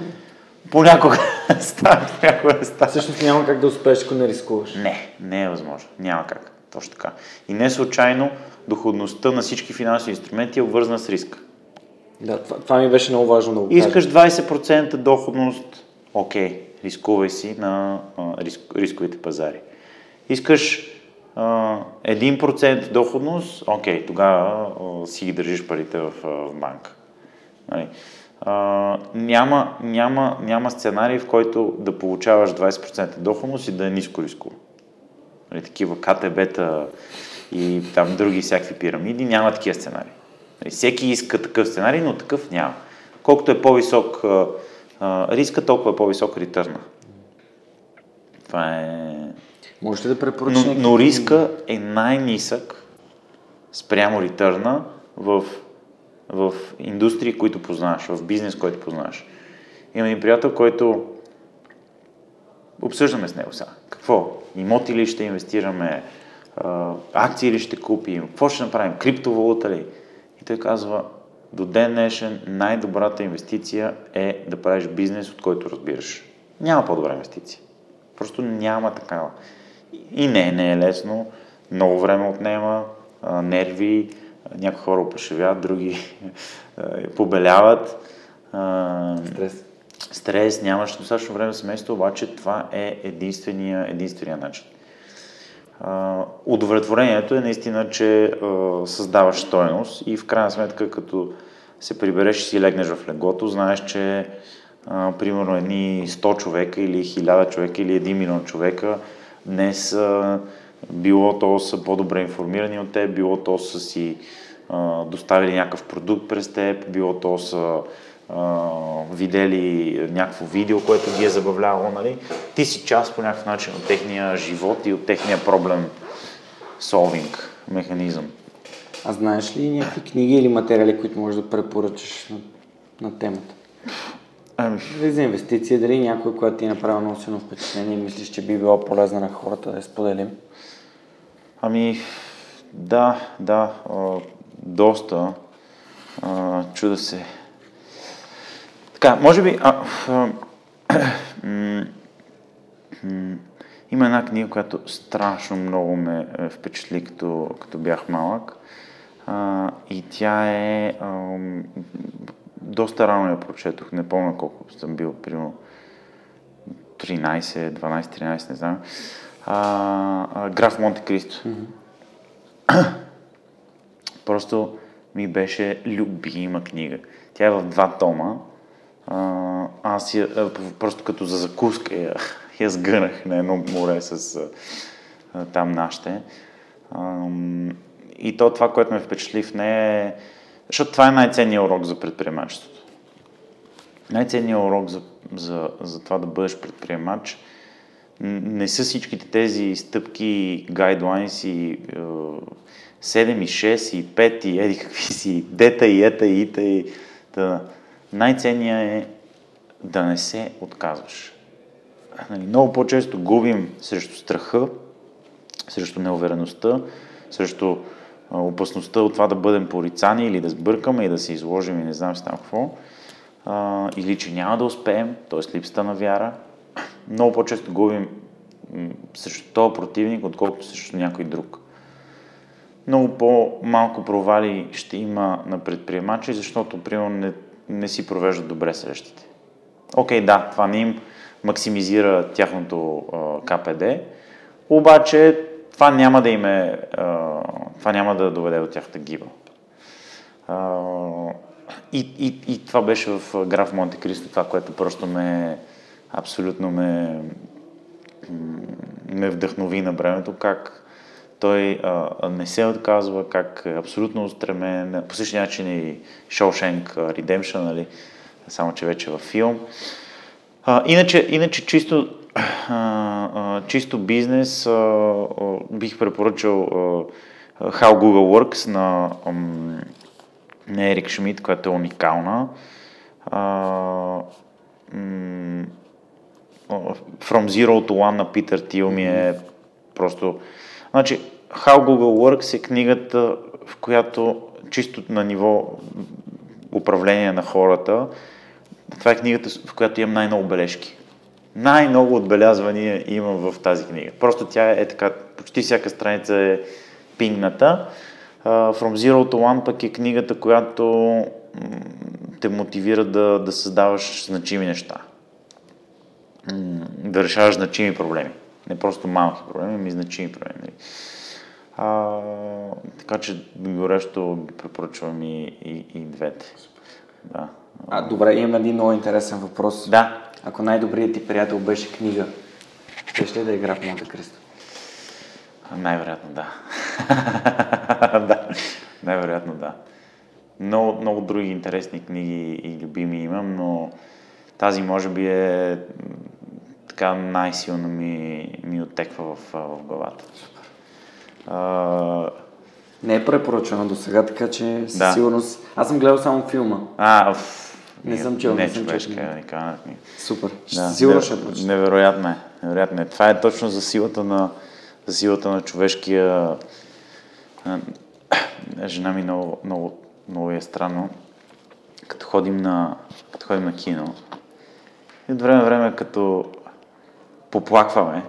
B: понякога (laughs) става, понякога става.
A: Всъщност няма как да успееш, ако не рискуваш.
B: Не, не е възможно. Няма как. Точно така. И не случайно доходността на всички финансови инструменти е обвързана с риска.
A: Да, това, това ми беше много важно да го кажа.
B: Искаш 20% доходност, окей, рискувай си на а, риск, рисковите пазари. Искаш 1% доходност, окей, тогава а, си ги държиш парите в, в банка. Нали? А, няма, няма, няма сценарий, в който да получаваш 20% доходност и да е ниско рисково. Нали, такива КТБ-та и там други всякакви пирамиди, няма такива сценарии. Нали, всеки иска такъв сценарий, но такъв няма. Колкото е по-висок а, риска, толкова е по-висок ритърна. Това е...
A: Можете да препоръчаш
B: Но, но риска е най-нисък спрямо ритърна в, в индустрии, които познаваш, в бизнес, който познаваш. Имам един приятел, който обсъждаме с него сега. Какво? Имоти ли ще инвестираме? Акции ли ще купим? Какво ще направим? Криптовалута ли? И той казва, до ден днешен най-добрата инвестиция е да правиш бизнес, от който разбираш. Няма по-добра инвестиция. Просто няма такава. И не, не е лесно. Много време отнема, нерви, някои хора опашевят, други побеляват.
A: Стрес.
B: стрес, нямаш достатъчно време с семейството, обаче това е единствения, единствения начин. Удовлетворението е наистина, че създаваш стоеност и в крайна сметка, като се прибереш и си легнеш в леглото, знаеш, че примерно едни 100 човека или 1000 човека или 1 милион човека днес било то са по-добре информирани от теб, било то са си доставили някакъв продукт през теб, било то са видели някакво видео, което ги е забавлявало, нали? Ти си част по някакъв начин от техния живот и от техния проблем solving механизъм.
A: А знаеш ли някакви книги или материали, които можеш да препоръчаш на, на темата?
B: Ами,
A: Дали за инвестиция, дали някой, която ти е направил много силно впечатление и мислиш, че би било полезна на хората да я споделим?
B: ами да, да, а, доста. А, чуда се. Така, може би... А, а, м, м, има една книга, която страшно много ме е, впечатли, като, като бях малък. А, и тя е... А, доста рано я прочетох, не помня колко съм бил, примерно 13, 12, 13, не знам. А, а, Граф Монте Кристо. Просто ми беше любима книга. Тя е в два тома. А, аз я, просто като за закуска я, я сгънах на едно море с а, там нашите. А, и то това, което ме впечатли в нея е, защото това е най-ценният урок за предприемачеството. Най-ценният урок за, за, за това да бъдеш предприемач не са всичките тези стъпки, гайдлайнс и 7 и 6 и 5 и еди какви си, дета и ета и ита и... Да. Най-ценният е да не се отказваш. Нали, много по-често губим срещу страха, срещу неувереността, срещу опасността от това да бъдем порицани или да сбъркаме и да се изложим и не знам си там какво, а, или че няма да успеем, т.е. липсата на вяра. Много по-често губим срещу този противник, отколкото срещу някой друг. Много по-малко провали ще има на предприемачи, защото, примерно, не, не си провеждат добре срещите. Окей, да, това не им максимизира тяхното а, КПД, обаче това няма да им е, това няма да доведе до тяхната гиба. И, и, и това беше в граф Монте Кристо, това, което просто ме абсолютно ме, ме вдъхнови на времето, как той а, не се отказва, как е абсолютно устремен, по същия начин и Shawshank Redemption, нали? само че вече във филм. А, иначе, иначе чисто, а, а, чисто бизнес а, а, бих препоръчал а, How Google Works на, на Ерик Шмидт, която е уникална. А, м- From Zero to One на Питър Тил ми е просто... Значи, How Google Works е книгата, в която чисто на ниво управление на хората, това е книгата, в която имам най-много бележки. Най-много отбелязвания имам в тази книга. Просто тя е така, почти всяка страница е пингната. Uh, From Zero to One пък е книгата, която те мотивира да, да създаваш значими неща. Да решаваш значими проблеми. Не просто малки проблеми, ами значими проблеми. А, така че горещо ги препоръчвам и, и, и двете. Да.
A: А, добре, имам един много интересен въпрос.
B: Да.
A: Ако най-добрият ти приятел беше книга, ще ли да игра в Монте Кристо?
B: Най-вероятно да. (laughs) да. Най-вероятно да. Много, много други интересни книги и любими имам, но тази може би е така най-силно ми, ми оттеква в, в главата.
A: А... Не е препоръчано до сега, така че със да. сигурност... Аз съм гледал само филма.
B: А, в...
A: Не съм чел,
B: не,
A: не съм
B: човешка, чел. уникална книга.
A: Супер. Да, Сигурно ще
B: прочета. Невероятно е. Невероятно е. Това е точно за силата на, за силата на човешкия... (coughs) Жена ми много, много, много е странно. Като ходим на, като ходим на кино, и от време на време като поплакваме,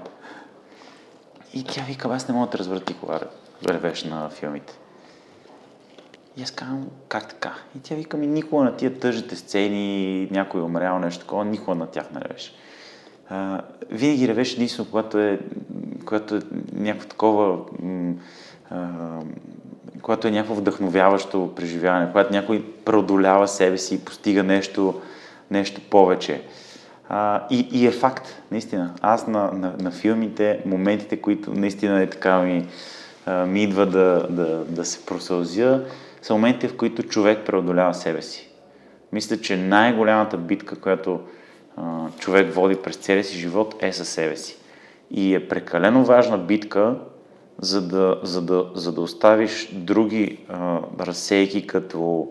B: и тя вика, аз не мога да разбера ти кога ревеш на филмите. И аз казвам, как така? И тя вика ми, никога на тия тъжните сцени, някой е умрял, нещо такова, никога на тях не ревеш. А, винаги ревеш единствено, когато е, когато е някакво такова, а, когато е някакво вдъхновяващо преживяване, когато някой преодолява себе си и постига нещо, нещо повече. А, и, и е факт, наистина. Аз на, на, на филмите, моментите, които наистина е така ми, а, ми идва да, да, да се просълзя, са моментите, в които човек преодолява себе си. Мисля, че най-голямата битка, която а, човек води през целия си живот е със себе си. И е прекалено важна битка, за да, за да, за да оставиш други а, разсейки като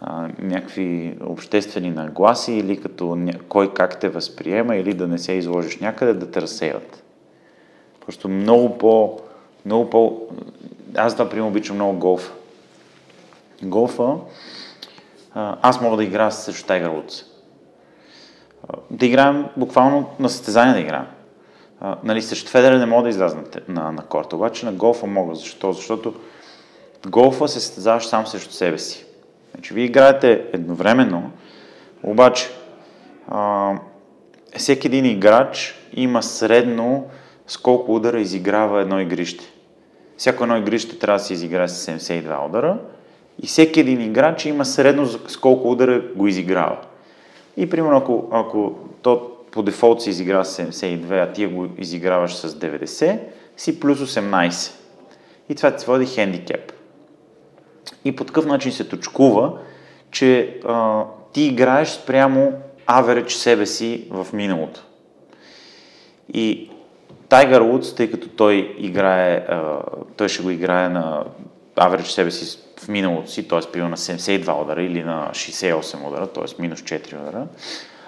B: а, някакви обществени нагласи или като ня... кой как те възприема или да не се изложиш някъде, да те разсеят. Просто много по... Много по... Аз, да, примерно, обичам много голф. Голфа, аз мога да играя срещу Тайгър Вудс. Да играем буквално на състезание да играем. А, нали, срещу Федера не мога да изляза на, на, на корта, обаче на голфа мога. Защо? Защото голфа се състезаваш сам срещу себе си. Значи, вие играете едновременно, обаче а, всеки един играч има средно с колко удара изиграва едно игрище. Всяко едно игрище трябва да се изиграе с 72 удара и всеки един играч има средно с колко удара го изиграва. И примерно ако, ако то по дефолт се изиграва с 72, а ти го изиграваш с 90, си плюс 18. И това ти води хендикеп. И по такъв начин се точкува, че а, ти играеш спрямо авередж себе си в миналото. И Тайгър Вудс, тъй като той играе, а, той ще го играе на авередж себе си в миналото си, т.е. пива на 72 удара или на 68 удара, т.е. минус 4 удара,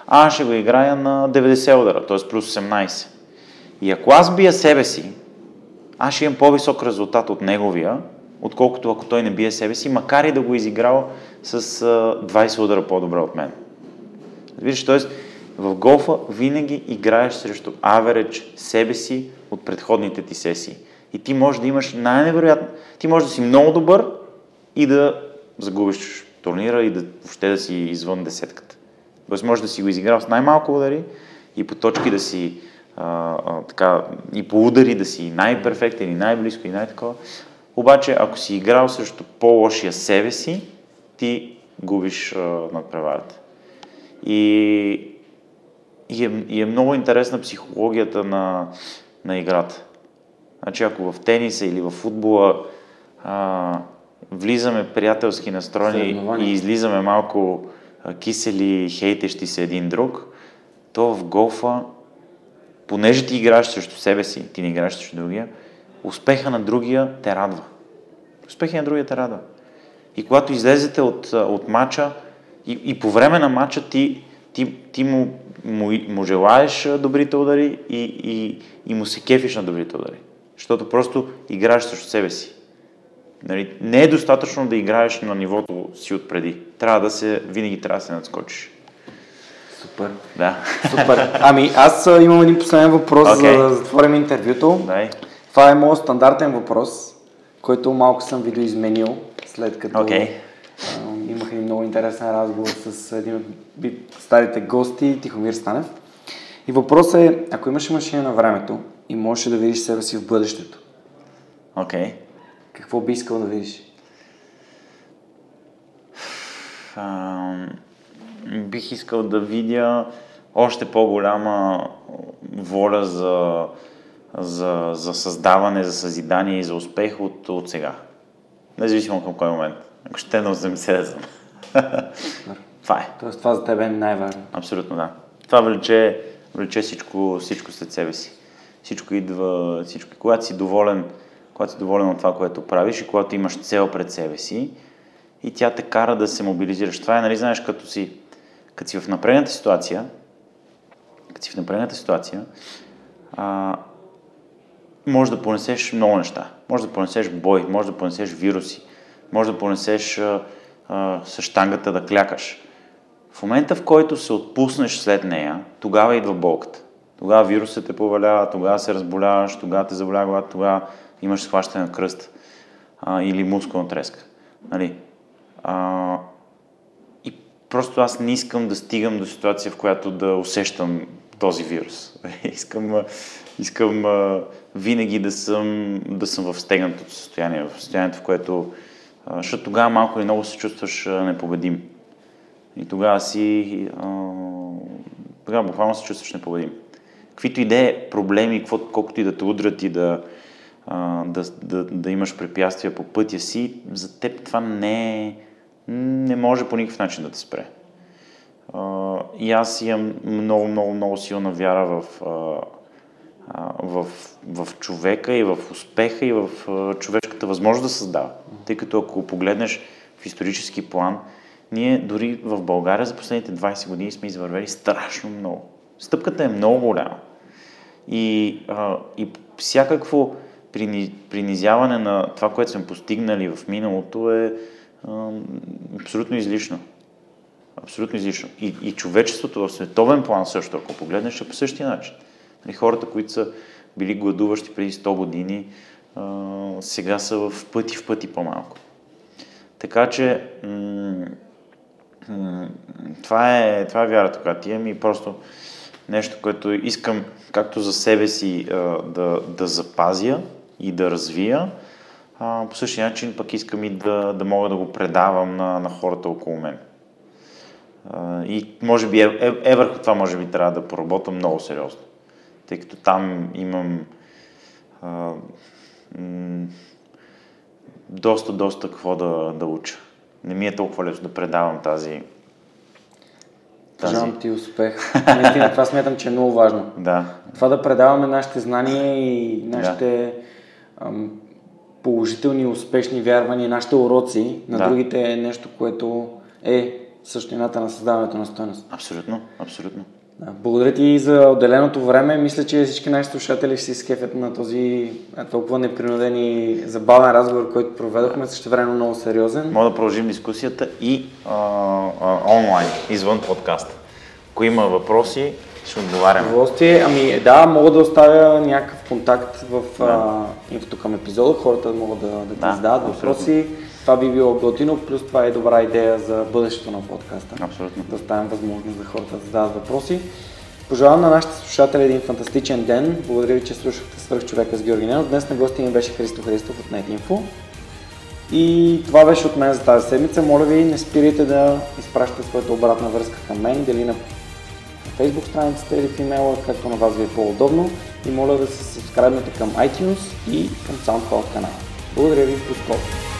B: а ще го играя на 90 удара, т.е. плюс 18. И ако аз бия себе си, аз ще имам по-висок резултат от неговия, отколкото ако той не бие себе си, макар и да го е изиграл с 20 удара по-добре от мен. Виждаш, т.е. в голфа винаги играеш срещу авередж себе си от предходните ти сесии. И ти можеш да имаш най-невероятно, ти можеш да си много добър и да загубиш турнира и да въобще да си извън десетката. Тоест може да си го изиграл с най-малко удари и по точки да си а, а, така, и по удари да си най-перфектен и най-близко и най-такова. Обаче, ако си играл срещу по-лошия себе си, ти губиш а, надпреварата. И, и, е, и е много интересна психологията на, на играта. Значи, ако в тениса или в футбола а, влизаме приятелски настроени и излизаме малко кисели, хейтещи се един друг, то в голфа, понеже ти играеш срещу себе си, ти не играеш срещу другия, успеха на другия те радва. Успеха на другия те радва. И когато излезете от, от матча и, и по време на матча ти, ти, ти му, му, му желаеш добрите удари и, и, и му се кефиш на добрите удари. Защото просто играеш срещу себе си. Нали, не е достатъчно да играеш на нивото си отпреди. Трябва да се, винаги трябва да се надскочиш.
A: Супер.
B: Да.
A: Супер. Ами аз имам един последен въпрос, okay. за да затворим интервюто.
B: Дай.
A: Това е моят стандартен въпрос, който малко съм видоизменил, след като okay. а, имах един много интересен разговор с един от старите гости, Тихомир Станев. И въпросът е, ако имаш машина на времето и можеш да видиш себе си в бъдещето,
B: okay.
A: Какво би искал да видиш?
B: А, бих искал да видя още по-голяма воля за, за, за създаване, за съзидание и за успех от, от сега. Независимо към кой момент. Ако ще на 80 да съм. това е.
A: Тоест това за теб е най-важно.
B: Абсолютно да. Това влече, влече всичко, всичко след себе си. Всичко идва, всичко. Когато си доволен, когато си доволен от това, което правиш и когато имаш цел пред себе си и тя те кара да се мобилизираш. Това е, нали, знаеш, като си, като си в напрегната ситуация, като си в напрегната ситуация, а, може да понесеш много неща. Може да понесеш бой, може да понесеш вируси, може да понесеш а, а, с да клякаш. В момента, в който се отпуснеш след нея, тогава идва болката. Тогава вирусът те повалява, тогава се разболяваш, тогава те заболява тогава имаш схващане на кръст а, или мускулна треска. Нали? А, и просто аз не искам да стигам до ситуация, в която да усещам този вирус. (laughs) искам, искам а, винаги да съм, да съм в стегнатото състояние, в състоянието, в което, а, защото тогава малко или много се чувстваш а, непобедим. И тогава си, а, тогава буквално се чувстваш непобедим. Каквито и да е проблеми, колкото и да те удрят и да, да, да, да имаш препятствия по пътя си, за теб това не е, не може по никакъв начин да те спре. И аз имам много, много, много силна вяра в, в, в човека и в успеха и в човешката възможност да създава. Тъй като ако погледнеш в исторически план, ние дори в България за последните 20 години сме извървели страшно много. Стъпката е много голяма. И, а, и всякакво принизяване на това, което сме постигнали в миналото е а, абсолютно излишно. Абсолютно излишно. И, и човечеството в световен план също, ако погледнеш, е по същия начин. Нали, хората, които са били гладуващи преди 100 години, а, сега са в пъти в пъти по-малко. Така че м- м- това, е, това е вярата, която имам и просто нещо, което искам както за себе си а, да, да запазя и да развия, а, по същия начин пък искам и да, да мога да го предавам на, на хората около мен. А, и може би е, е, е върху това може би трябва да поработя много сериозно, тъй като там имам а, м- доста, доста какво да, да уча. Не ми е толкова лесно да предавам тази...
A: тази... Пожелавам ти успех. Наистина това смятам, че е много важно.
B: Да.
A: Това да предаваме нашите знания и нашите да. Положителни, успешни вярвания, нашите уроци на да. другите е нещо, което е същината на създаването на стоеност.
B: Абсолютно, абсолютно.
A: Да, благодаря ти за отделеното време. Мисля, че всички наши слушатели ще се изкефят на този толкова непринуден и забавен разговор, който проведохме, също време много сериозен.
B: Мога да продължим дискусията и а, а, онлайн, извън подкаста. Ако има въпроси, ще отговаряме.
A: Удоволствие. Ами да, мога да оставя някакъв контакт в да. инфото към епизода. Хората могат да, да ти да, задават въпроси. Това би било готино, плюс това е добра идея за бъдещето на подкаста.
B: Абсолютно.
A: Да оставим възможност за хората да задават въпроси. Пожелавам на нашите слушатели един фантастичен ден. Благодаря ви, че слушахте свърх човека с Георги Ненов. Днес на гости ми беше Христо Христов от NetInfo. И това беше от мен за тази седмица. Моля ви, не спирайте да изпращате своята обратна връзка към мен, дали на Facebook страницата или в имейла, както на вас ви е по-удобно. И моля да се subscribe към iTunes и към SoundCloud канала. Благодаря ви, до скоро!